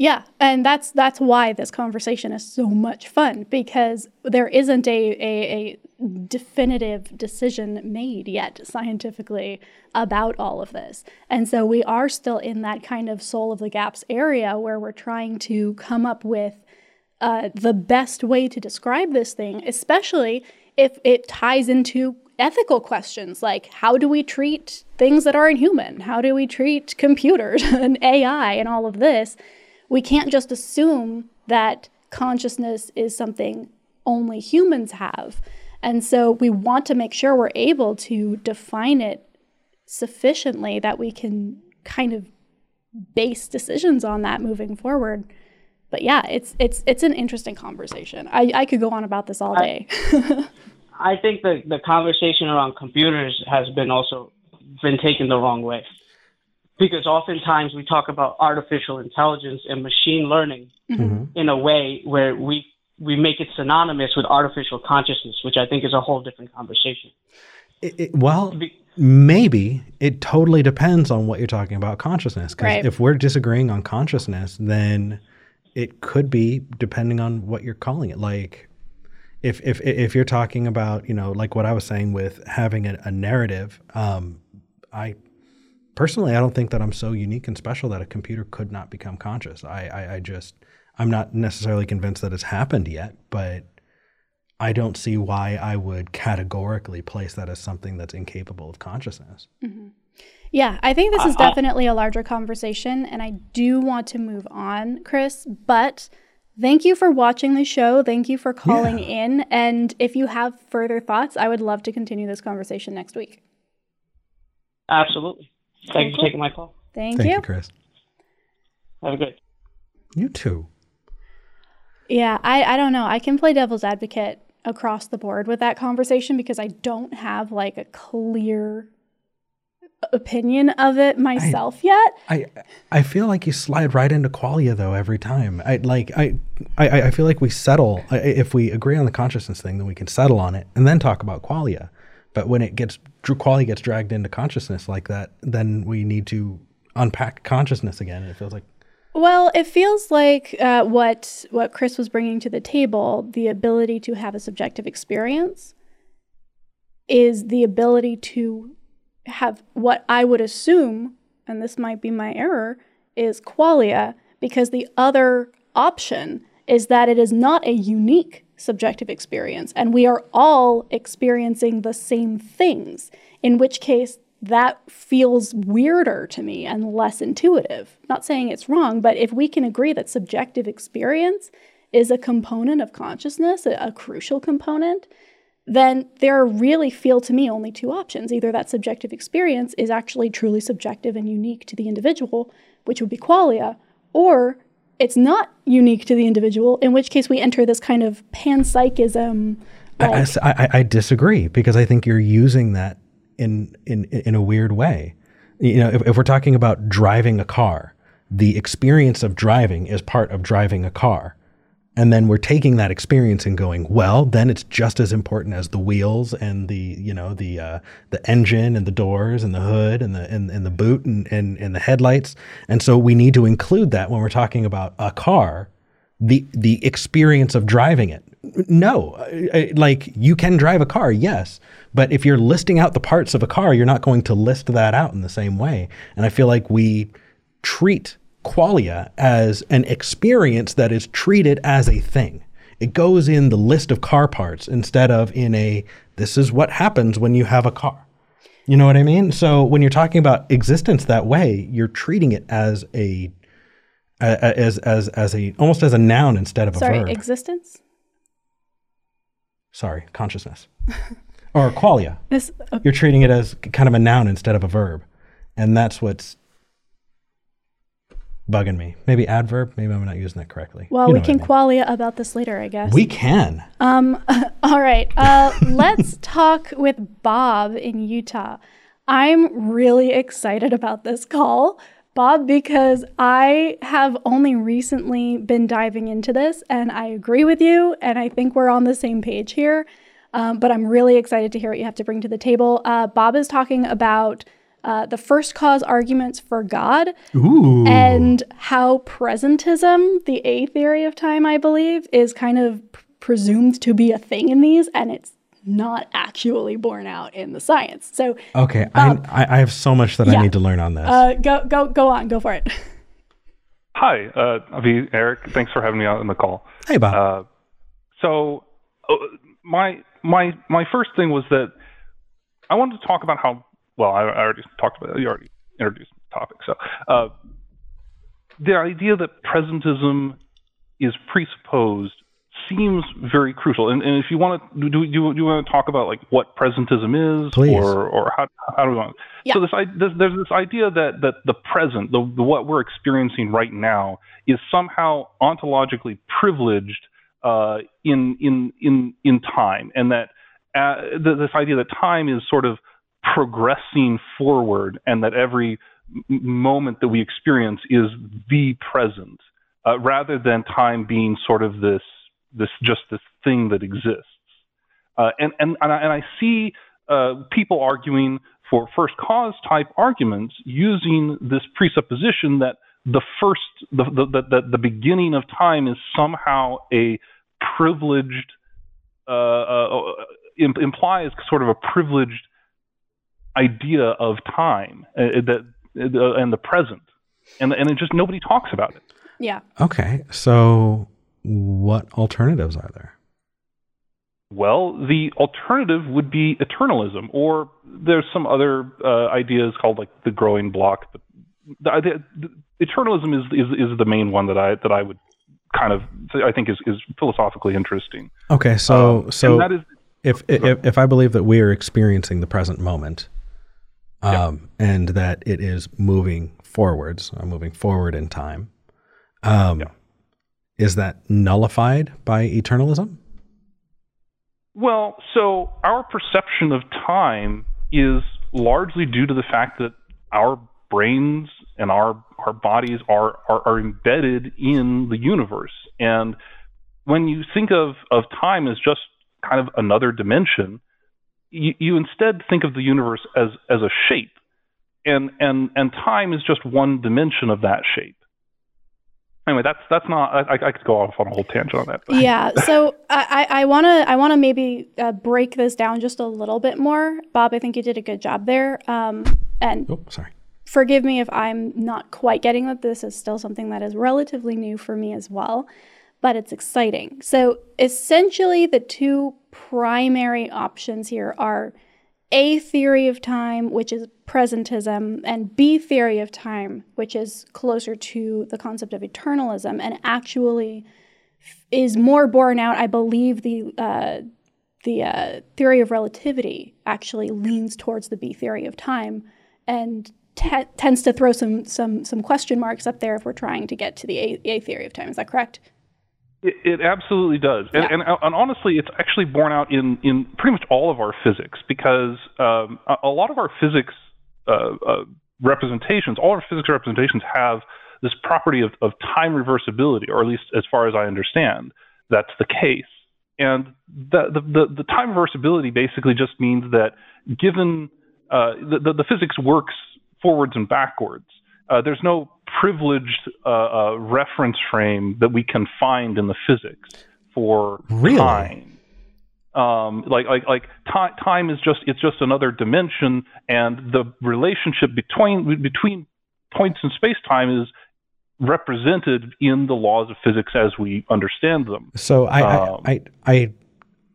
Speaker 1: Yeah, and that's that's why this conversation is so much fun because there isn't a, a, a definitive decision made yet scientifically about all of this. And so we are still in that kind of soul of the gaps area where we're trying to come up with uh, the best way to describe this thing, especially if it ties into ethical questions like how do we treat things that are inhuman? How do we treat computers and AI and all of this? We can't just assume that consciousness is something only humans have. And so we want to make sure we're able to define it sufficiently that we can kind of base decisions on that moving forward. But yeah, it's it's it's an interesting conversation. I, I could go on about this all day.
Speaker 5: I think the the conversation around computers has been also been taken the wrong way. Because oftentimes we talk about artificial intelligence and machine learning in a way where we we make it synonymous with artificial consciousness, which I think is a whole different conversation.
Speaker 2: It, it- well,
Speaker 5: Be-
Speaker 2: maybe it totally depends on what you're talking about consciousness. Because
Speaker 1: Right.
Speaker 2: if we're disagreeing on consciousness, then it could be depending on what you're calling it. Like if if if you're talking about you know like what I was saying with having a, a narrative, um, I personally I don't think that I'm so unique and special that a computer could not become conscious. I I, I just I'm not necessarily convinced that it's happened yet, but I don't see why I would categorically place that as something that's incapable of consciousness. Mm-hmm.
Speaker 1: Yeah, I think this is
Speaker 5: I- I-
Speaker 1: definitely a larger conversation, and I do want to move on, Chris. But thank you for watching the show. Thank you for calling
Speaker 2: Yeah.
Speaker 1: in. And if you have further thoughts, I would love to continue this conversation next week.
Speaker 5: Absolutely. Thank you for taking my call.
Speaker 1: Thank,
Speaker 2: Thank
Speaker 1: you.
Speaker 2: you, Chris.
Speaker 5: Have a good.
Speaker 2: You too.
Speaker 1: Yeah, I, I don't know. I can play devil's advocate across the board with that conversation because I don't have like a clear opinion of it myself yet.
Speaker 2: I I feel like you slide right into qualia though every time. I like I I, I feel like we settle I- if we agree on the consciousness thing, then we can settle on it and then talk about qualia. But when it gets dr- qualia gets dragged into consciousness like that, then we need to unpack consciousness again. And it feels like
Speaker 1: Well, it feels like uh, what what Chris was bringing to the table, the ability to have a subjective experience, is the ability to have what I would assume, and this might be my error, is qualia, because the other option is that it is not a unique subjective experience, and we are all experiencing the same things. In which case, that feels weirder to me and less intuitive. Not saying it's wrong, but if we can agree that subjective experience is a component of consciousness, a, a crucial component, then there really feel to me only two options. Either that subjective experience is actually truly subjective and unique to the individual, which would be qualia, or it's not unique to the individual, in which case we enter this kind of panpsychism.
Speaker 2: I- I,
Speaker 1: like-
Speaker 2: I- I- I disagree because I think you're using that in in in a weird way. You know, if, if we're talking about driving a car, the experience of driving is part of driving a car. And then we're taking that experience and going, well, then it's just as important as the wheels and the, you know, the uh, the engine and the doors and the hood and the and, and the boot and, and and the headlights. And so we need to include that when we're talking about a car the the experience of driving it. No, I- I- like you can drive a car, yes, but if you're listing out the parts of a car, you're not going to list that out in the same way. And I feel like we treat qualia as an experience that is treated as a thing. It goes in the list of car parts instead of in a this is what happens when you have a car. You know what I mean? So when you're talking about existence that way, you're treating it as a as as as a almost as a noun instead of a verb.
Speaker 1: Sorry, existence?
Speaker 2: Sorry, consciousness or qualia.
Speaker 1: This, uh,
Speaker 2: You're treating it as kind of a noun instead of a verb, and that's what's bugging me. Maybe adverb. Maybe I'm not using that correctly.
Speaker 1: well,
Speaker 2: You
Speaker 1: we
Speaker 2: know I
Speaker 1: can
Speaker 2: mean.
Speaker 1: qualia about this later, I guess.
Speaker 2: We can.
Speaker 1: Um, all right. Uh, let's talk with Bob in Utah. I'm really excited about this call, Bob, because I have only recently been diving into this and I agree with you. And I think we're on the same page here. Um, but I'm really excited to hear what you have to bring to the table. Uh, Bob is talking about uh, the first cause arguments for God
Speaker 2: Ooh.
Speaker 1: and how presentism, the A theory of time, I believe, is kind of p- presumed to be a thing in these, and it's not actually borne out in the science. So,
Speaker 2: okay, I, I I have so much that I need to learn on this.
Speaker 1: uh, go go go on, go for it.
Speaker 6: Hi, uh, Avi, Eric. Thanks for having me on the call.
Speaker 2: hey, Bob.
Speaker 6: Uh, so uh, my my my first thing was that I wanted to talk about how well I, I already talked about it. You already introduced the topic. So uh, the idea that presentism is presupposed seems very crucial. And, and if you want to do, do, do you want to talk about like what presentism is,
Speaker 2: Please.
Speaker 6: or or how how do we want?
Speaker 1: Yeah.
Speaker 6: So this, i- there's, there's this idea that that the present, the, the what we're experiencing right now, is somehow ontologically privileged uh, in in in in time, and that uh, th- this idea that time is sort of progressing forward, and that every moment that we experience is the present, uh, rather than time being sort of this this just this thing that exists. Uh, and and and I, and I see uh, people arguing for first cause type arguments using this presupposition that the first the the, the, the, beginning of time is somehow a privileged uh, uh, im- implies sort of a privileged idea of time uh, that uh, and the present and and it just nobody talks about it
Speaker 1: yeah.
Speaker 2: okay, so what alternatives are there?
Speaker 6: Well, the alternative would be eternalism, or there's some other uh, ideas called like the growing block. But the, the, the, eternalism is, is is the main one that I that I would kind of I think is is philosophically interesting.
Speaker 2: Okay, so um, so that is, if, if if I believe that we are experiencing the present moment, um, yeah. and that it is moving forwards, uh, moving forward in time, um, yeah. is that nullified by eternalism?
Speaker 6: Well, so our perception of time is largely due to the fact that our brains and our our bodies are, are, are embedded in the universe. And when you think of, of time as just kind of another dimension, you, you instead think of the universe as as a shape. And and and time is just one dimension of that shape anyway, that's that's not. I, I could go off on a whole tangent on that.
Speaker 1: But. Yeah. So I I want to I want to maybe uh, break this down just a little bit more, Bob. I think you did a good job there. Um, and
Speaker 2: oh, sorry.
Speaker 1: Forgive me if I'm not quite getting that. This is still something that is relatively new for me as well, but it's exciting. So essentially, the two primary options here are a theory of time, which is presentism, and B theory of time, which is closer to the concept of eternalism, and actually is more borne out. I believe the uh, the uh, theory of relativity actually leans towards the B theory of time, and t- tends to throw some some some question marks up there if we're trying to get to the A, A theory of time. Is that correct?
Speaker 6: It, it absolutely does, and, yeah. and, and, honestly, it's actually borne out in, in pretty much all of our physics because um, a, a, lot of our physics uh, uh, representations, all our physics representations have this property of, of time reversibility, or at least as far as I understand, that's the case. And the, the, the, the time reversibility basically just means that given uh, the, the, the physics works forwards and backwards, uh, there's no privileged uh, uh, reference frame that we can find in the physics for
Speaker 2: really?
Speaker 6: time. Um, like like like time time is just it's just another dimension, and the relationship between between points in space time is represented in the laws of physics as we understand them.
Speaker 2: So I um, I, I, I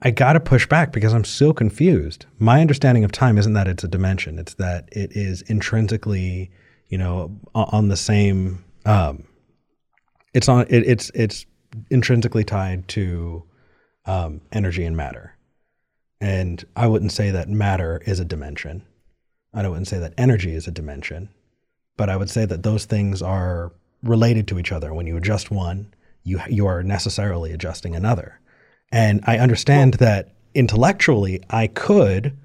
Speaker 2: I got to push back because I'm so confused. My understanding of time isn't that it's a dimension; it's that it is intrinsically you know, on the same. Um, it's on. It, it's it's intrinsically tied to um, energy and matter, and I wouldn't say that matter is a dimension. I wouldn't say that energy is a dimension, but I would say that those things are related to each other. When you adjust one, you you are necessarily adjusting another. And I understand well, that intellectually I could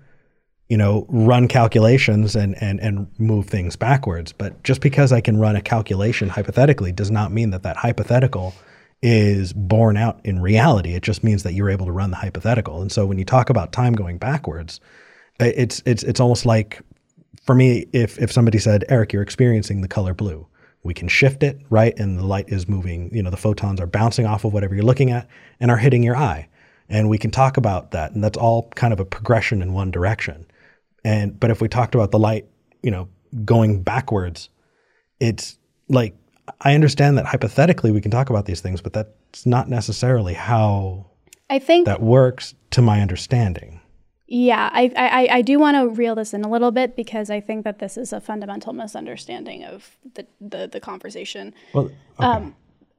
Speaker 2: you know, run calculations and, and, and move things backwards. But just because I can run a calculation hypothetically does not mean that that hypothetical is borne out in reality. It just means that you're able to run the hypothetical. And so when you talk about time going backwards, it's it's it's almost like for me, if if somebody said, Eric, you're experiencing the color blue, we can shift it, right? And the light is moving, you know, the photons are bouncing off of whatever you're looking at and are hitting your eye. And we can talk about that. And that's all kind of a progression in one direction. And but if we talked about the light, you know, going backwards, it's like I understand that hypothetically we can talk about these things, but that's not necessarily how
Speaker 1: I think
Speaker 2: that works to my understanding.
Speaker 1: Yeah, I I, I do want to reel this in a little bit because I think that this is a fundamental misunderstanding of the the, the conversation.
Speaker 2: Well, okay. um,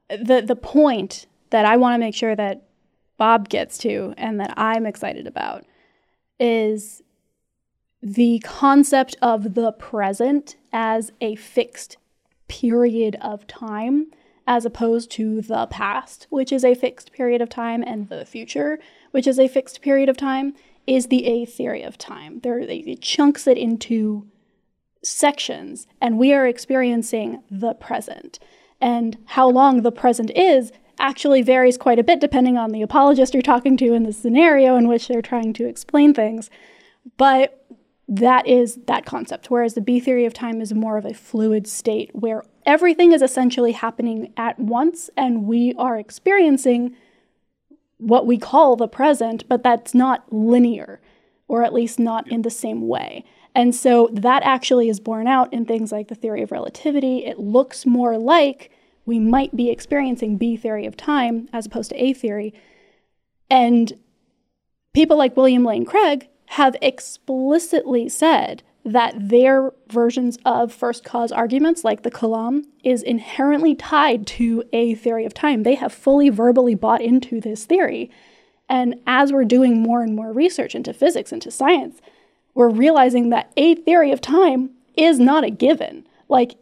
Speaker 1: the the point that I want to make sure that Bob gets to and that I'm excited about is the concept of the present as a fixed period of time as opposed to the past, which is a fixed period of time, and the future, which is a fixed period of time, is the A theory of time. There, it chunks it into sections, and we are experiencing the present. And how long the present is actually varies quite a bit depending on the apologist you're talking to and the scenario in which they're trying to explain things. But that is that concept. Whereas the B theory of time is more of a fluid state where everything is essentially happening at once and we are experiencing what we call the present, but that's not linear, or at least not in the same way. And so that actually is borne out in things like the theory of relativity. It looks more like we might be experiencing B theory of time as opposed to A theory. And people like William Lane Craig have explicitly said that their versions of first cause arguments, like the Kalam, is inherently tied to a theory of time. They have fully verbally bought into this theory. And as we're doing more and more research into physics, into science, we're realizing that a theory of time is not a given. Like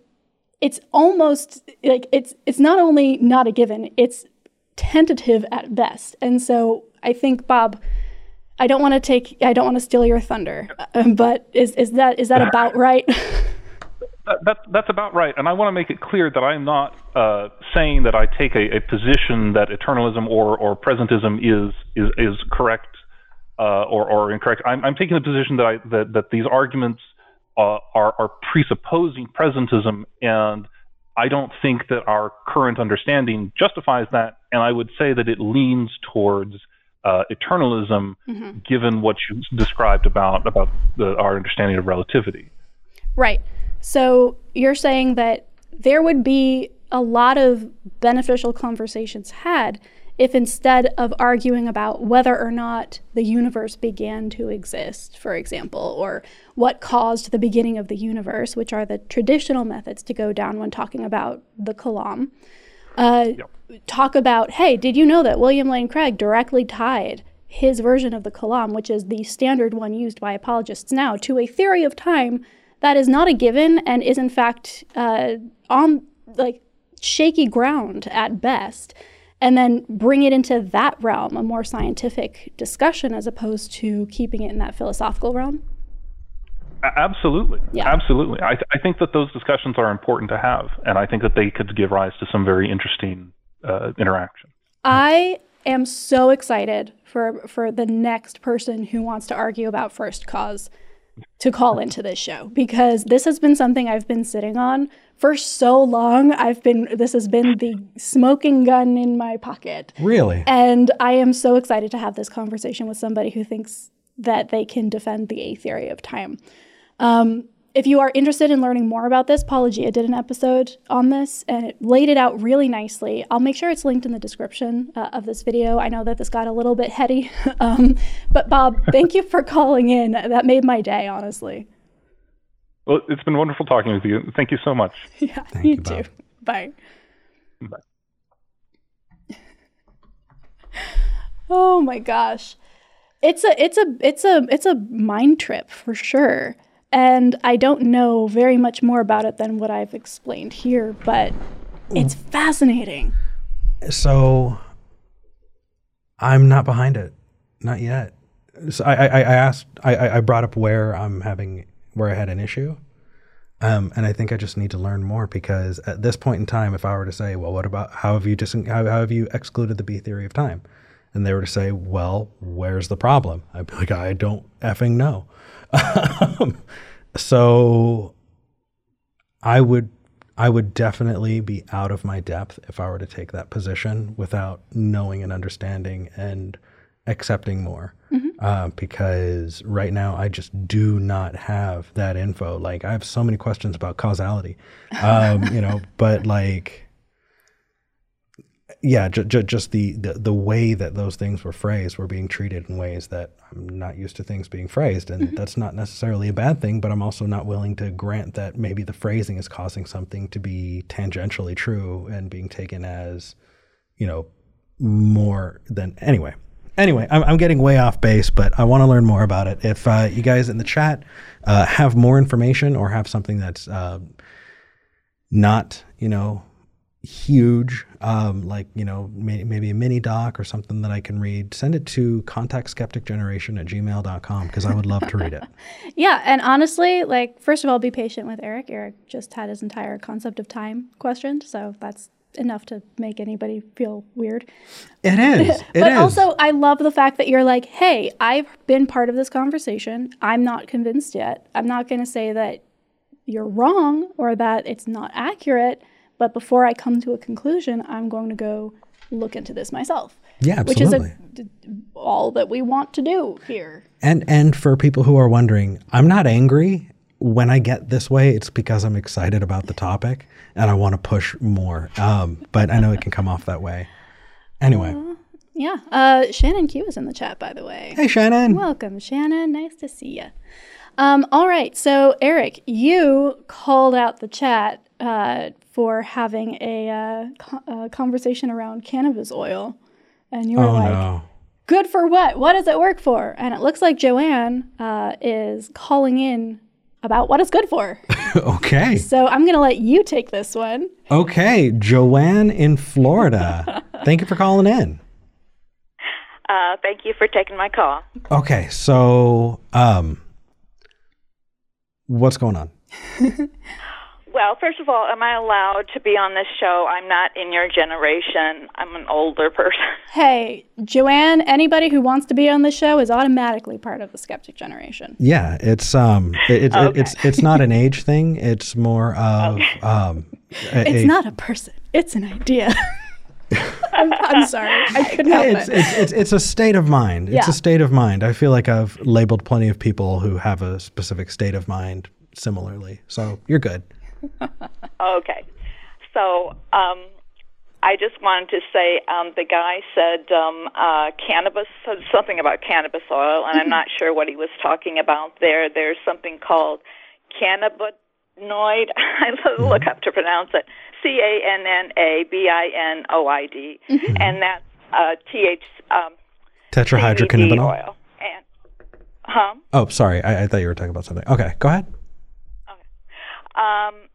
Speaker 1: it's almost like it's it's not only not a given, it's tentative at best. And so I think Bob I don't want to take I don't want to steal your thunder, um, but is is that is that about right?
Speaker 6: that, that, that's about right, and I want to make it clear that I'm not uh, saying that I take a, a, position that eternalism or, or presentism is is is correct uh, or, or incorrect. I'm, I'm taking the position that I that, that these arguments uh, are are presupposing presentism, and I don't think that our current understanding justifies that, and I would say that it leans towards uh, eternalism, mm-hmm. given what you described about about the, our understanding of relativity.
Speaker 1: Right. So you're saying that there would be a lot of beneficial conversations had if instead of arguing about whether or not the universe began to exist, for example, or what caused the beginning of the universe, which are the traditional methods to go down when talking about the Kalam, uh, yep talk about hey, did you know that William Lane Craig directly tied his version of the Kalam, which is the standard one used by apologists now, to a theory of time that is not a given and is in fact uh, on like shaky ground at best, and then bring it into that realm, a more scientific discussion, as opposed to keeping it in that philosophical realm?
Speaker 6: Absolutely. Yeah. Absolutely. I, th- I think that those discussions are important to have, and I think that they could give rise to some very interesting uh, interaction.
Speaker 1: I am so excited for for the next person who wants to argue about first cause to call into this show because this has been something I've been sitting on for so long. I've been this has been the smoking gun in my pocket.
Speaker 2: Really?
Speaker 1: And I am so excited to have this conversation with somebody who thinks that they can defend the A theory of time. Um, if you are interested in learning more about this, Paulogia did an episode on this and it laid it out really nicely. I'll make sure it's linked in the description uh, of this video. I know that this got a little bit heady, um, but Bob, thank you for calling in. That made my day, honestly.
Speaker 6: Well, it's been wonderful talking with you. Thank you so much.
Speaker 1: Yeah, thank you, you too. Bye. Bye. oh my gosh. It's a it's a it's a it's a mind trip for sure. And I don't know very much more about it than what I've explained here, but it's fascinating.
Speaker 2: So I'm not behind it, not yet. So I, I, I asked, I, I brought up where I'm having, where I had an issue. Um, and I think I just need to learn more because at this point in time, if I were to say, well, what about how have you dis- how, how have you excluded the B theory of time? And they were to say, well, where's the problem? I'd be like, I don't effing know. Um, so I would I would definitely be out of my depth if I were to take that position without knowing and understanding and accepting more. Mm-hmm. Uh, because right now I just do not have that info. Like I have so many questions about causality, um, you know, but like yeah, ju- ju- just the, the the way that those things were phrased were being treated in ways that I'm not used to things being phrased, and mm-hmm. that's not necessarily a bad thing. But I'm also not willing to grant that maybe the phrasing is causing something to be tangentially true and being taken as, you know, more than anyway. Anyway, I'm, I'm getting way off base, but I want to learn more about it. If uh, you guys in the chat uh, have more information or have something that's uh, not, you know, huge, um, like, you know, may, maybe a mini doc or something that I can read, send it to contactskepticgeneration at gmail.com because I would love to read it.
Speaker 1: yeah. And honestly, like, first of all, be patient with Eric. Eric just had his entire concept of time questioned. So that's enough to make anybody feel weird.
Speaker 2: It is. It
Speaker 1: but
Speaker 2: is.
Speaker 1: also, I love the fact that you're like, hey, I've been part of this conversation. I'm not convinced yet. I'm not going to say that you're wrong or that it's not accurate but before I come to a conclusion, I'm going to go look into this myself.
Speaker 2: Yeah, absolutely.
Speaker 1: Which is a, all that we want to do here.
Speaker 2: And and for people who are wondering, I'm not angry when I get this way. It's because I'm excited about the topic and I want to push more. Um, but I know it can come off that way. Anyway. Uh,
Speaker 1: Yeah. Uh, Shannon Q is in the chat, by the way.
Speaker 2: Hey, Shannon.
Speaker 1: Welcome, Shannon. Nice to see you. Um, all right. So, Eric, you called out the chat uh, for having a uh, co- conversation around cannabis oil. And you were
Speaker 2: oh,
Speaker 1: like,
Speaker 2: no.
Speaker 1: good for what? What does it work for? And it looks like Joanne uh, is calling in about what it's good for.
Speaker 2: okay.
Speaker 1: So I'm going to let you take this one.
Speaker 2: Okay. Joanne in Florida. Thank you for calling in.
Speaker 7: Uh, thank you for taking my call.
Speaker 2: Okay. So, um, what's going on?
Speaker 7: Well, first of all, am I allowed to be on this show? I'm not in your generation. I'm an older person.
Speaker 1: Hey, Joanne, anybody who wants to be on this show is automatically part of the skeptic generation.
Speaker 2: Yeah, it's um, it, it,
Speaker 7: Okay.
Speaker 2: it's it's not an age thing. It's more of um, a,
Speaker 1: It's
Speaker 2: a-
Speaker 1: not a person, it's an idea. I'm, I'm sorry. I couldn't help
Speaker 2: It's,
Speaker 1: it.
Speaker 2: it's it's it's a state of mind. It's
Speaker 1: Yeah.
Speaker 2: a state of mind. I feel like I've labeled plenty of people who have a specific state of mind similarly. So you're good.
Speaker 7: Okay. So, um, I just wanted to say um, the guy said um, uh, cannabis, said something about cannabis oil, and I'm not sure what he was talking about there. There's something called cannabinoid. I look up to pronounce it. C A N N A B I N O I D, and that's uh, T H um,
Speaker 2: Tetrahydrocannabinol.
Speaker 7: oil. And huh?
Speaker 2: Oh, sorry. I, I thought you were talking about something. Okay, go ahead.
Speaker 7: Um,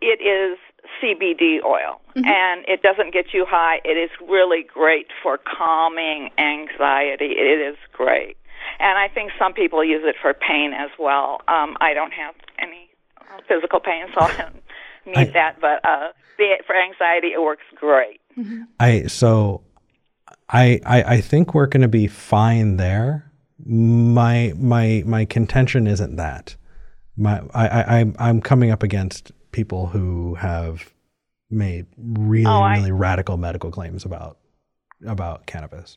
Speaker 7: it is CBD oil, and it doesn't get you high. It is really great for calming anxiety. It is great, and I think some people use it for pain as well. Um, I don't have any uh, physical pain, so I don't need
Speaker 2: I-
Speaker 7: that. But uh, for anxiety, it works great.
Speaker 2: I so I I, I think we're going to be fine there. My my my contention isn't that. My I I I'm coming up against people who have made really
Speaker 7: Oh, I-
Speaker 2: really radical medical claims about about cannabis.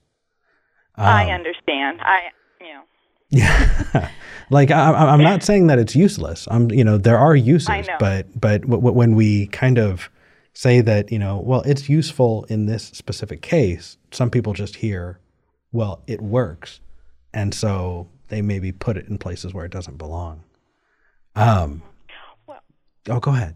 Speaker 7: I
Speaker 2: Um,
Speaker 7: understand. I you know.
Speaker 2: Yeah, like I, I- I'm not saying that it's useless. I'm, you know, there are uses,
Speaker 7: I know.
Speaker 2: but but w- w- when we kind of say that, you know, well, it's useful in this specific case, some people just hear, well, it works, and so they maybe put it in places where it doesn't belong. Um. Oh, go ahead.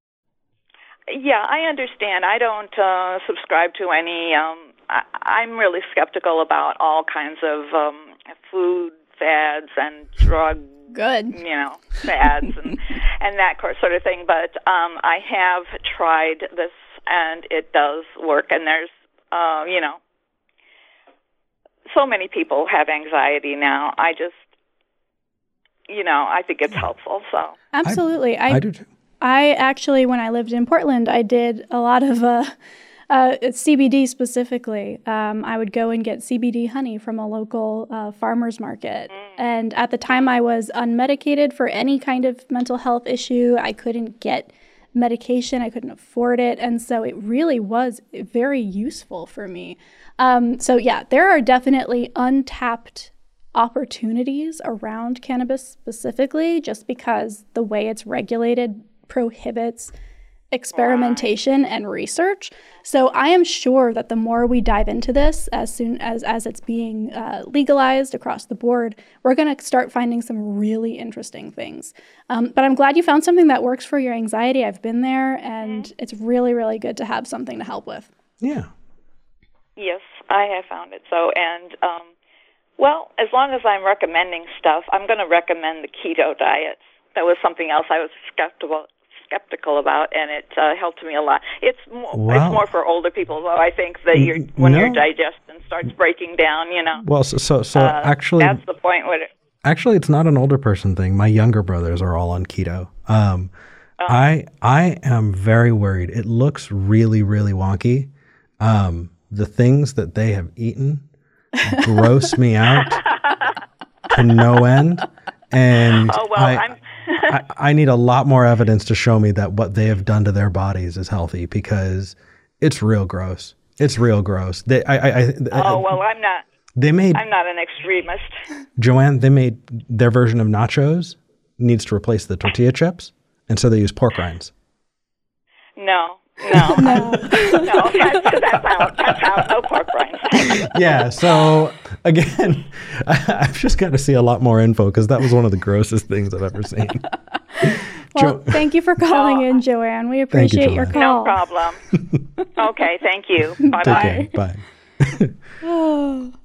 Speaker 7: Yeah, I understand. I don't uh, subscribe to any. Um, I, I'm really skeptical about all kinds of um, food fads and drug,
Speaker 1: Good.
Speaker 7: you know, fads and and that sort of thing. But um, I have tried this, and it does work. And there's, uh, you know, so many people have anxiety now. I just, you know, I think it's helpful. So.
Speaker 1: Absolutely. I,
Speaker 2: I do too.
Speaker 1: I actually, when I lived in Portland, I did a lot of uh, uh, CBD specifically. Um, I would go and get CBD honey from a local uh, farmer's market. And at the time, I was unmedicated for any kind of mental health issue. I couldn't get medication. I couldn't afford it. And so it really was very useful for me. Um, so, yeah, there are definitely untapped opportunities around cannabis specifically, just because the way it's regulated prohibits experimentation and research. So I am sure that the more we dive into this, as soon as as it's being uh, legalized across the board, we're going to start finding some really interesting things. Um, but I'm glad you found something that works for your anxiety. I've been there, and mm-hmm. it's really really good to have something to help with.
Speaker 2: Yeah.
Speaker 7: Yes, I have found it so, and um, well, as long as I'm recommending stuff, I'm going to recommend the keto diet. That was something else I was skeptical skeptical about, and it uh, helped me a lot. It's more, wow. it's more for older people, though. I think that you when no. your digestion starts breaking down, you know.
Speaker 2: Well, so so, so uh, actually,
Speaker 7: that's the point. It,
Speaker 2: actually, it's not an older person thing. My younger brothers are all on keto. Um, oh. I I am very worried. It looks really really wonky. Um, the things that they have eaten gross me out to no end. And
Speaker 7: oh well, I, I'm
Speaker 2: I, I, need a lot more evidence to show me that what they have done to their bodies is healthy because it's real gross. It's real gross. They, I, I, I
Speaker 7: oh uh, well, I'm not.
Speaker 2: They made.
Speaker 7: I'm not an extremist.
Speaker 2: Joanne, they made their version of nachos needs to replace the tortilla chips, and so they use pork rinds.
Speaker 7: No, no, no, no. That's, that's out. That's out. No pork rinds.
Speaker 2: yeah. So again, I, have just got to see a lot more info because that was one of the grossest things I've ever seen.
Speaker 1: well, jo- thank you for calling no. in, Joanne. We appreciate you, your call.
Speaker 7: No problem. okay. Thank you. Bye bye.
Speaker 2: Bye.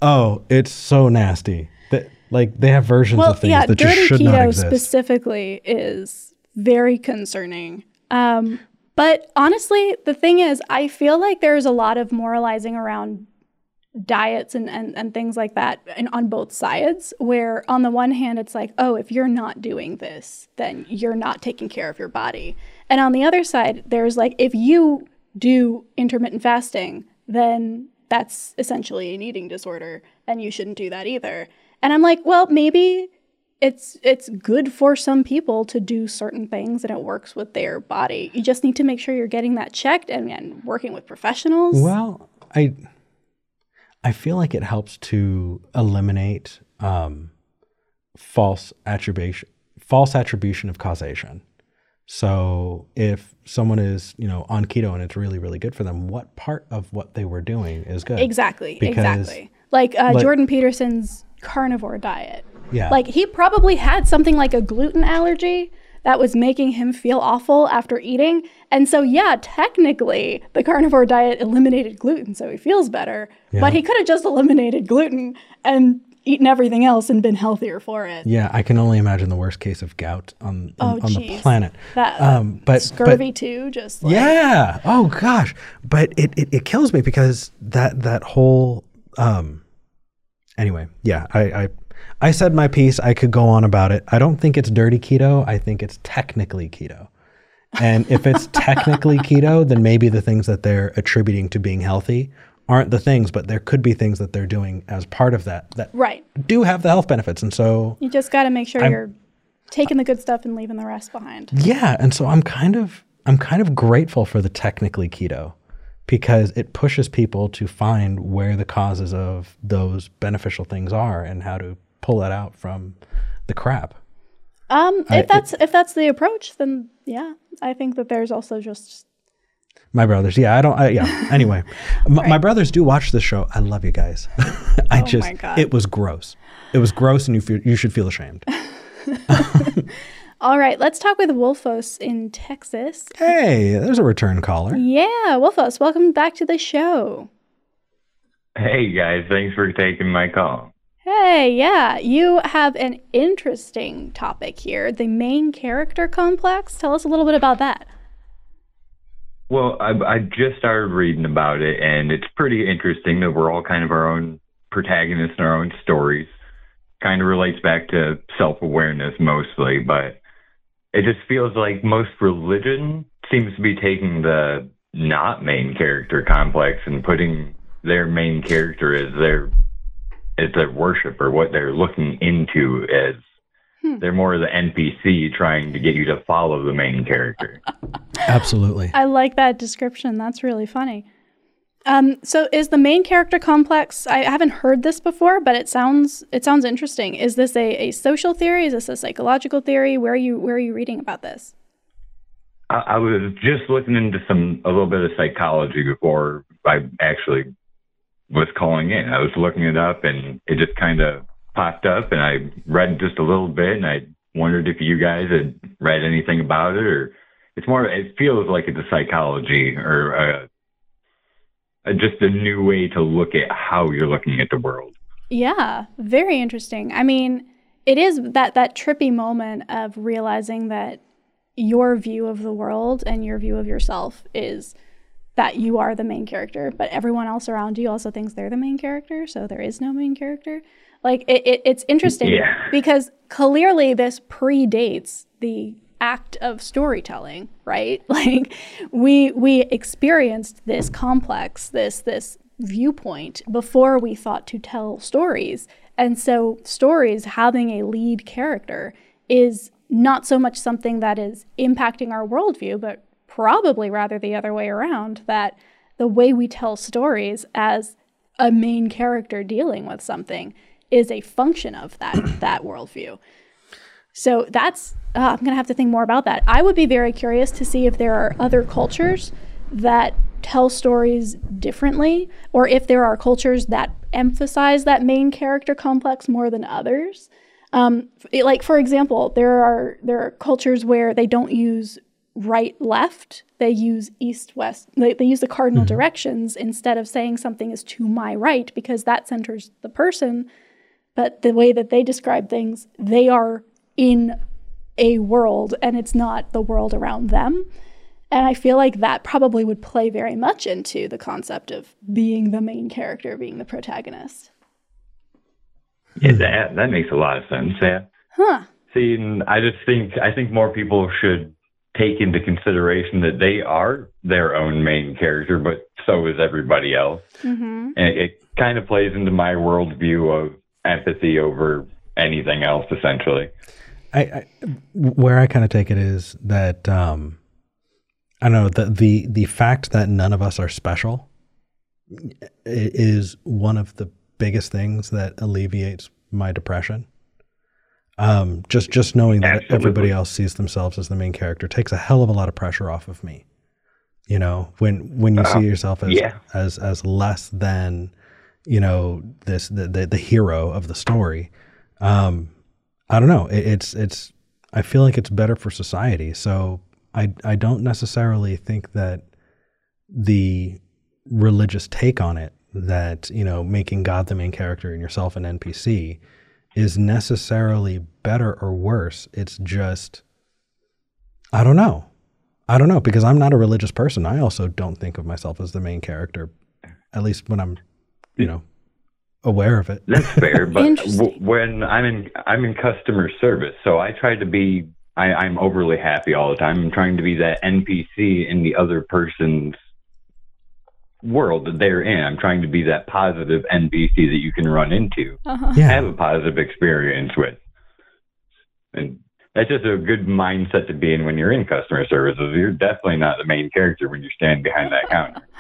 Speaker 2: oh, it's so nasty. That like they have versions
Speaker 1: well,
Speaker 2: of things
Speaker 1: yeah,
Speaker 2: that
Speaker 1: just
Speaker 2: should
Speaker 1: keto
Speaker 2: not exist.
Speaker 1: specifically is very concerning. Um, but honestly, the thing is, I feel like there's a lot of moralizing around diets and, and, and things like that and on both sides where on the one hand it's like oh if you're not doing this then you're not taking care of your body. And on the other side there's like if you do intermittent fasting then that's essentially an eating disorder and you shouldn't do that either. And i'm like well maybe it's it's good for some people to do certain things and it works with their body. You just need to make sure you're getting that checked and, and working with professionals.
Speaker 2: Well, I I feel like it helps to eliminate um, false attribution false attribution of causation. So if someone is, you know, on keto and it's really, really good for them, what part of what they were doing is good?
Speaker 1: Exactly. Because, exactly. Like, uh, like Jordan Peterson's carnivore diet
Speaker 2: yeah.
Speaker 1: Like he probably had something like a gluten allergy that was making him feel awful after eating. And so, yeah, technically, the carnivore diet eliminated gluten, so he feels better. Yeah. But he could have just eliminated gluten and eaten everything else and been healthier for it.
Speaker 2: Yeah, I can only imagine the worst case of gout on on, oh, on the planet.
Speaker 1: That um, but scurvy but, too, just like.
Speaker 2: yeah. Oh gosh, but it, it it kills me because that that whole um. Anyway, yeah, I I I said my piece. I could go on about it. I don't think it's dirty keto. I think it's technically keto. And if it's technically keto, then maybe the things that they're attributing to being healthy aren't the things, but there could be things that they're doing as part of that that
Speaker 1: right.
Speaker 2: do have the health benefits. And so
Speaker 1: you just got to make sure I'm, you're taking the good stuff and leaving the rest behind.
Speaker 2: Yeah, and so I'm kind of I'm kind of grateful for the technically keto because it pushes people to find where the causes of those beneficial things are and how to pull that out from the crap.
Speaker 1: Um, if I, that's it, if that's the approach, then yeah, I think that there's also just
Speaker 2: my brothers. Yeah, I don't. I, yeah. Anyway, m- right. my brothers do watch this show. I love you guys. I oh just it was gross. It was gross, and you feel, you should feel ashamed.
Speaker 1: All right, let's talk with Wolfos in Texas.
Speaker 2: Hey, there's a return caller.
Speaker 1: Yeah, Wolfos, welcome back to the show.
Speaker 8: Hey guys, thanks for taking my call.
Speaker 1: Hey, yeah, you have an interesting topic here the main character complex. Tell us a little bit about that.
Speaker 8: Well, I, I just started reading about it, and it's pretty interesting that we're all kind of our own protagonists in our own stories. Kind of relates back to self awareness mostly, but it just feels like most religion seems to be taking the not main character complex and putting their main character as their as their worship or what they're looking into as hmm. they're more of the NPC trying to get you to follow the main character.
Speaker 2: Absolutely.
Speaker 1: I like that description. That's really funny. Um, so is the main character complex? I haven't heard this before, but it sounds it sounds interesting. Is this a, a social theory? Is this a psychological theory? Where are you where are you reading about this?
Speaker 8: I, I was just looking into some a little bit of psychology before I actually was calling in. I was looking it up, and it just kind of popped up, and I read just a little bit, and I wondered if you guys had read anything about it, or it's more. It feels like it's a psychology or a just a new way to look at how you're looking at the world.
Speaker 1: Yeah, very interesting. I mean, it is that that trippy moment of realizing that your view of the world and your view of yourself is that you are the main character, but everyone else around you also thinks they're the main character, so there is no main character. Like it, it it's interesting
Speaker 8: yeah.
Speaker 1: because clearly this predates the act of storytelling, right? Like we we experienced this complex, this this viewpoint before we thought to tell stories. And so stories having a lead character is not so much something that is impacting our worldview, but probably rather the other way around, that the way we tell stories as a main character dealing with something is a function of that that worldview. So that's, uh, I'm going to have to think more about that. I would be very curious to see if there are other cultures that tell stories differently, or if there are cultures that emphasize that main character complex more than others. Um, it, like for example, there are there are cultures where they don't use right left; they use east west. They, they use the cardinal mm-hmm. directions instead of saying something is to my right because that centers the person. But the way that they describe things, they are in a world and it's not the world around them. And I feel like that probably would play very much into the concept of being the main character, being the protagonist.
Speaker 8: Yeah, that that makes a lot of sense. Yeah.
Speaker 1: Huh.
Speaker 8: See, I just think I think more people should take into consideration that they are their own main character, but so is everybody else.
Speaker 1: Mm-hmm.
Speaker 8: And it, it kind of plays into my worldview of empathy over anything else, essentially.
Speaker 2: I, I where I kind of take it is that um, I don't know the the the fact that none of us are special is one of the biggest things that alleviates my depression. Um, just just knowing that Absolutely. everybody else sees themselves as the main character takes a hell of a lot of pressure off of me. You know, when when you uh, see yourself as
Speaker 8: yeah.
Speaker 2: as as less than, you know, this the the, the hero of the story. Um, I don't know. It, it's it's. I feel like it's better for society. So I I don't necessarily think that the religious take on it that you know making God the main character and yourself an NPC is necessarily better or worse. It's just I don't know. I don't know because I'm not a religious person. I also don't think of myself as the main character, at least when I'm, you know, aware of it.
Speaker 8: That's fair, but w- when I'm in I'm in customer service, so I try to be I, I'm overly happy all the time. I'm trying to be that NPC in the other person's world that they're in. I'm trying to be that positive NPC that you can run into,
Speaker 1: uh-huh.
Speaker 2: yeah.
Speaker 8: have a positive experience with, and that's just a good mindset to be in when you're in customer services. You're definitely not the main character when you're standing behind that counter.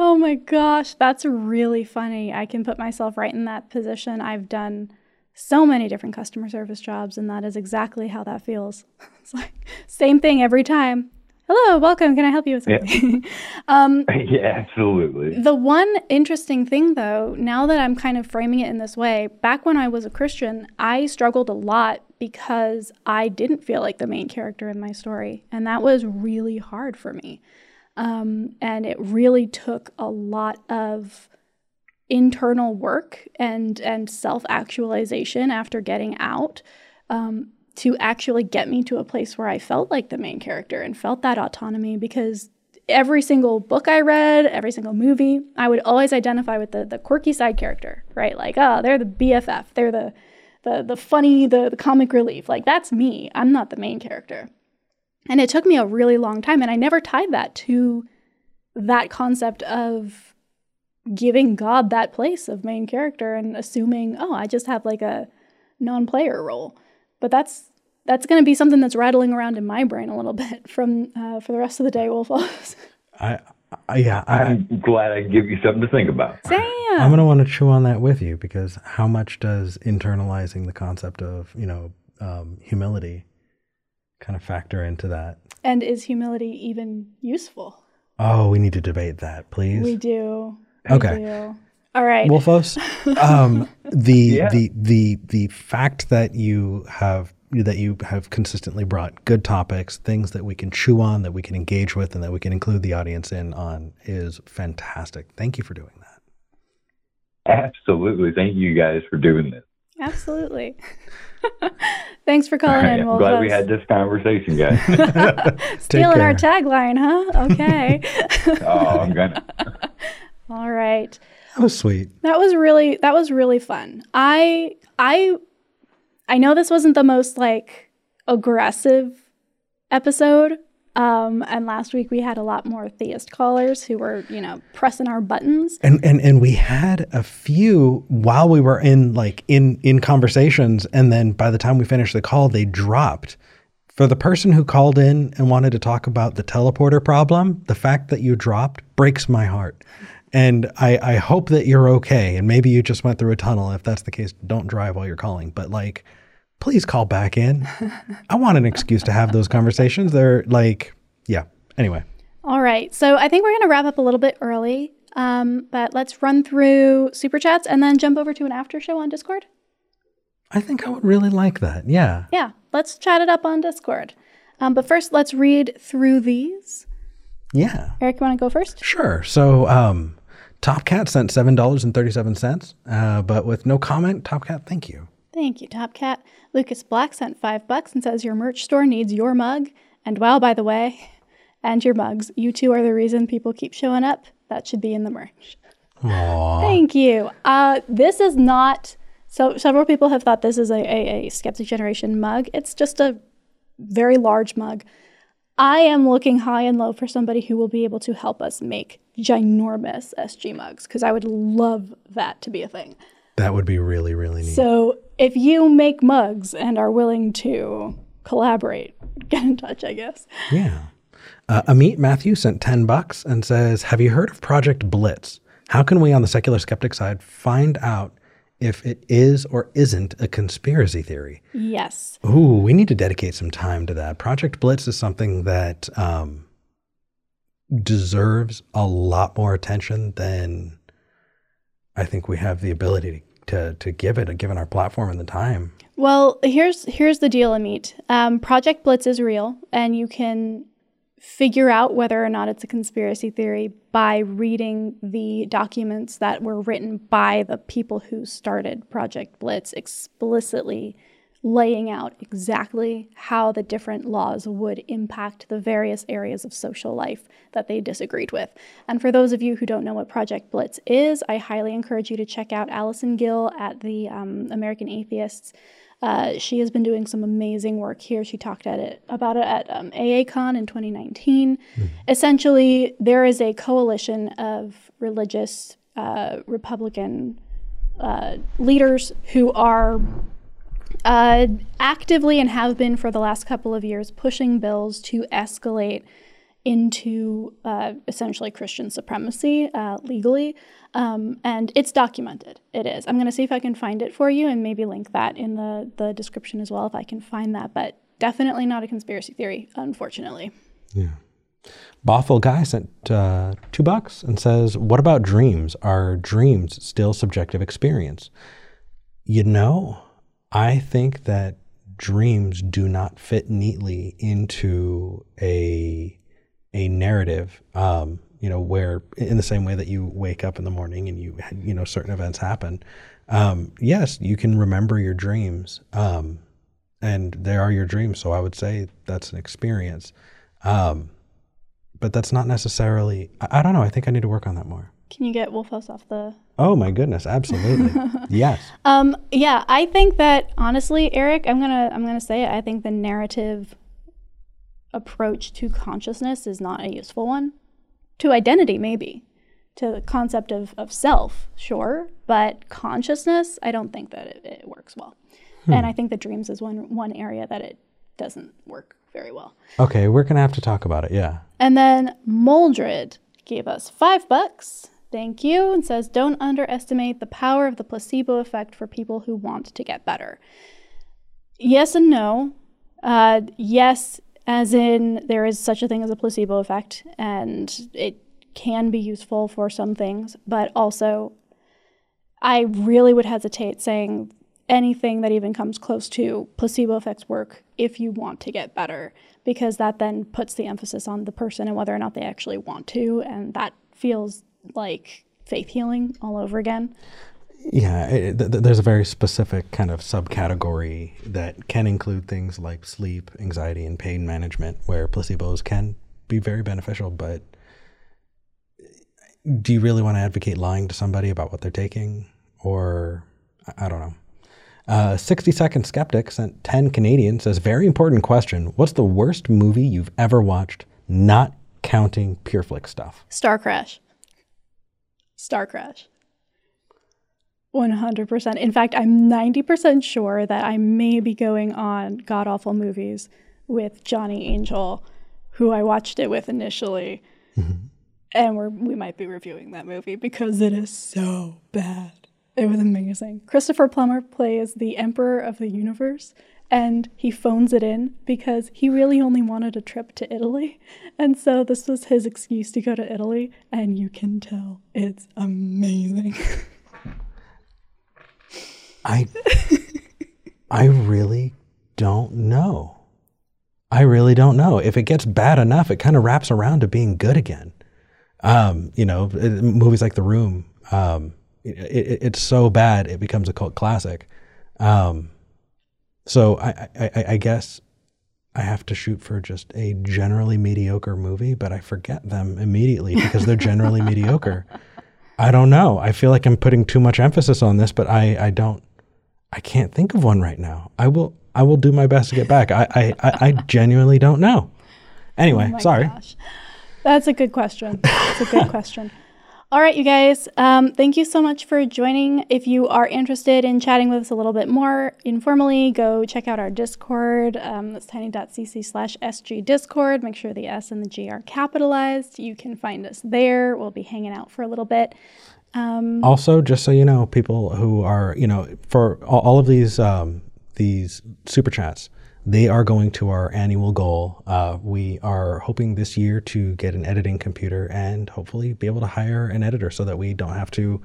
Speaker 1: Oh my gosh, that's really funny. I can put myself right in that position. I've done so many different customer service jobs, and that is exactly how that feels. It's like same thing every time. Hello, welcome. Can I help you with something?
Speaker 8: Yeah.
Speaker 1: um,
Speaker 8: yeah, absolutely.
Speaker 1: The one interesting thing, though, now that I'm kind of framing it in this way, back when I was a Christian, I struggled a lot because I didn't feel like the main character in my story. And that was really hard for me. Um, and it really took a lot of internal work and and self actualization after getting out um, to actually get me to a place where I felt like the main character and felt that autonomy because every single book I read, every single movie, I would always identify with the the quirky side character, right? Like, oh, they're the BFF, they're the the the funny, the, the comic relief. Like that's me. I'm not the main character. And it took me a really long time. And I never tied that to that concept of giving God that place of main character and assuming, oh, I just have like a non player role. But that's that's going to be something that's rattling around in my brain a little bit from uh, for the rest of the day, Wolf.
Speaker 2: I, I yeah, I,
Speaker 8: I'm glad I can give you something to think about.
Speaker 1: Damn.
Speaker 2: I'm gonna want to chew on that with you because how much does internalizing the concept of you know um, humility kind of factor into that?
Speaker 1: and is humility even useful?
Speaker 2: Oh, we need to debate that, please.
Speaker 1: We do. We
Speaker 2: Okay.
Speaker 1: do. All right.
Speaker 2: Wolfos, um, the
Speaker 8: Yeah.
Speaker 2: the the the fact that you have that you have consistently brought good topics, things that we can chew on, that we can engage with, and that we can include the audience in on is fantastic. Thank you for doing that.
Speaker 8: Absolutely. Thank you guys for doing this.
Speaker 1: Absolutely. Thanks for calling
Speaker 8: right,
Speaker 1: in,
Speaker 8: I'm glad we had this conversation, guys.
Speaker 1: Stealing our tagline, huh? Okay.
Speaker 8: oh, I'm gonna.
Speaker 1: All right.
Speaker 2: That was sweet.
Speaker 1: That was really that was really fun. I I I know this wasn't the most like aggressive episode. Um, and last week we had a lot more theist callers who were, you know, pressing our buttons.
Speaker 2: And and and we had a few while we were in like in in conversations, and then by the time we finished the call, they dropped. For the person who called in and wanted to talk about the teleporter problem, the fact that you dropped breaks my heart. And I, I hope that you're okay. And maybe you just went through a tunnel. If that's the case, don't drive while you're calling. But like, please call back in. I want an excuse to have those conversations. They're like, yeah. Anyway,
Speaker 1: All right. So I think we're going to wrap up a little bit early. Um, but let's run through super chats and then jump over to an after show on Discord.
Speaker 2: I think I would really like that. Yeah.
Speaker 1: Yeah, let's chat it up on Discord. Um, but first, let's read through these.
Speaker 2: Yeah.
Speaker 1: Eric, you want to go first?
Speaker 2: Sure. So, um, Top Cat sent seven dollars and thirty-seven cents, uh, but with no comment. Top Cat, thank you.
Speaker 1: Thank you, Top Cat. Lucas Black sent five bucks and says your merch store needs your mug. And wow, by the way, and your mugs. You two are the reason people keep showing up. That should be in the merch.
Speaker 2: Aww.
Speaker 1: Thank you. Uh, this is not. So several people have thought this is a, a, a Skeptic Generation mug. It's just a very large mug. I am looking high and low for somebody who will be able to help us make ginormous SG mugs because I would love that to be a thing.
Speaker 2: That would be really, really neat.
Speaker 1: So if you make mugs and are willing to collaborate, get in touch, I guess.
Speaker 2: yeah. Uh, Amit Matthew sent 10 bucks and says, Have you heard of Project Blitz? How can we on the secular skeptic side find out if it is or isn't a conspiracy theory?
Speaker 1: Yes.
Speaker 2: Ooh, we need to dedicate some time to that. Project Blitz is something that um, deserves a lot more attention than I think we have the ability to, to give it, given our platform and the time.
Speaker 1: Well, here's here's the deal, Amit. Um, Project Blitz is real, and you can figure out whether or not it's a conspiracy theory by reading the documents that were written by the people who started Project Blitz, explicitly laying out exactly how the different laws would impact the various areas of social life that they disagreed with. And for those of you who don't know what Project Blitz is, I highly encourage you to check out Allison Gill at the um, American Atheists. Uh, she has been doing some amazing work here. She talked at it about it at um, AACon in 2019. Essentially, there is a coalition of religious uh, Republican uh, leaders who are uh, actively and have been for the last couple of years pushing bills to escalate into uh, essentially Christian supremacy uh, legally. Um, and it's documented. It is. I'm going to see if I can find it for you and maybe link that in the, the description as well if I can find that. But definitely not a conspiracy theory, unfortunately. Yeah.
Speaker 2: Bothell guy sent uh, two bucks and says, "What about dreams? Are dreams still subjective experience?" You know, I think that dreams do not fit neatly into a a narrative. Um, you know, where in the same way that you wake up in the morning and you you know certain events happen. Um, yes, you can remember your dreams, um, and they are your dreams. So I would say that's an experience. Um, but that's not necessarily I, I don't know i think i need to work on that more
Speaker 1: Can you get Wolfhouse off the
Speaker 2: oh my goodness absolutely yes
Speaker 1: Um, yeah, I think that honestly, Eric, I'm gonna I'm gonna say it. I think the narrative approach to consciousness is not a useful one. To identity, maybe. To the concept of, of self, sure, but consciousness, I don't think that it, it works well. And I think that dreams is one one area that it doesn't work very well.
Speaker 2: Okay, we're gonna have to talk about it. Yeah.
Speaker 1: And then Moldred gave us five bucks. Thank you. And says, don't underestimate the power of the placebo effect for people who want to get better. Yes and no. Uh, yes, as in there is such a thing as a placebo effect, and it can be useful for some things, but also I really would hesitate saying anything that even comes close to placebo effects work if you want to get better, because that then puts the emphasis on the person and whether or not they actually want to, and that feels like faith healing all over again.
Speaker 2: Yeah, it, th- there's a very specific kind of subcategory that can include things like sleep, anxiety, and pain management, where placebos can be very beneficial. But do you really want to advocate lying to somebody about what they're taking? Or I, I don't know. Uh, 60 Second Skeptic sent 10 Canadian says, Very important question. What's the worst movie you've ever watched, not counting Pure Flix stuff?
Speaker 1: Starcrash. Starcrash. 100%. In fact, I'm 90% sure that I may be going on God Awful Movies with Johnny Angel, who I watched it with initially. Mm-hmm. And we're, we might be reviewing that movie because it is so bad. It was amazing. Christopher Plummer plays the Emperor of the Universe, and he phones it in because he really only wanted a trip to Italy. And so this was his excuse to go to Italy, and you can tell it's amazing.
Speaker 2: I I really don't know. I really don't know. If it gets bad enough, it kind of wraps around to being good again. Um, you know, it- movies like The Room, um, it, it, it's so bad it becomes a cult classic. Um, so I, I, I- guess I have to shoot for just a generally mediocre movie, but I forget them immediately because they're generally mediocre. I don't know. I feel like I'm putting too much emphasis on this, but I, I don't I can't think of one right now. I will I will do my best to get back. I I, I, I genuinely don't know. Anyway,
Speaker 1: Oh
Speaker 2: sorry.
Speaker 1: gosh. That's a good question. That's a good question. All right, you guys. Um, thank you so much for joining. If you are interested in chatting with us a little bit more informally, go check out our Discord. Um, that's tiny.cc slash SG Discord. Make sure the S and the G are capitalized. You can find us there. We'll be hanging out for a little bit. Um,
Speaker 2: Also, just so you know, people who are you know for all, all of these um, these super chats, they are going to our annual goal. Uh, we are hoping this year to get an editing computer and hopefully be able to hire an editor so that we don't have to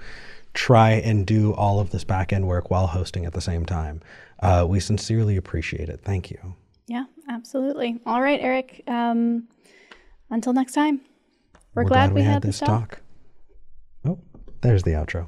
Speaker 2: try and do all of this back end work while hosting at the same time. Uh, we sincerely appreciate it. Thank you.
Speaker 1: yeah, absolutely. All right, Eric. Um, until next time. We're,
Speaker 2: We're
Speaker 1: glad, we, had, this talk.
Speaker 2: Oh, there's the outro.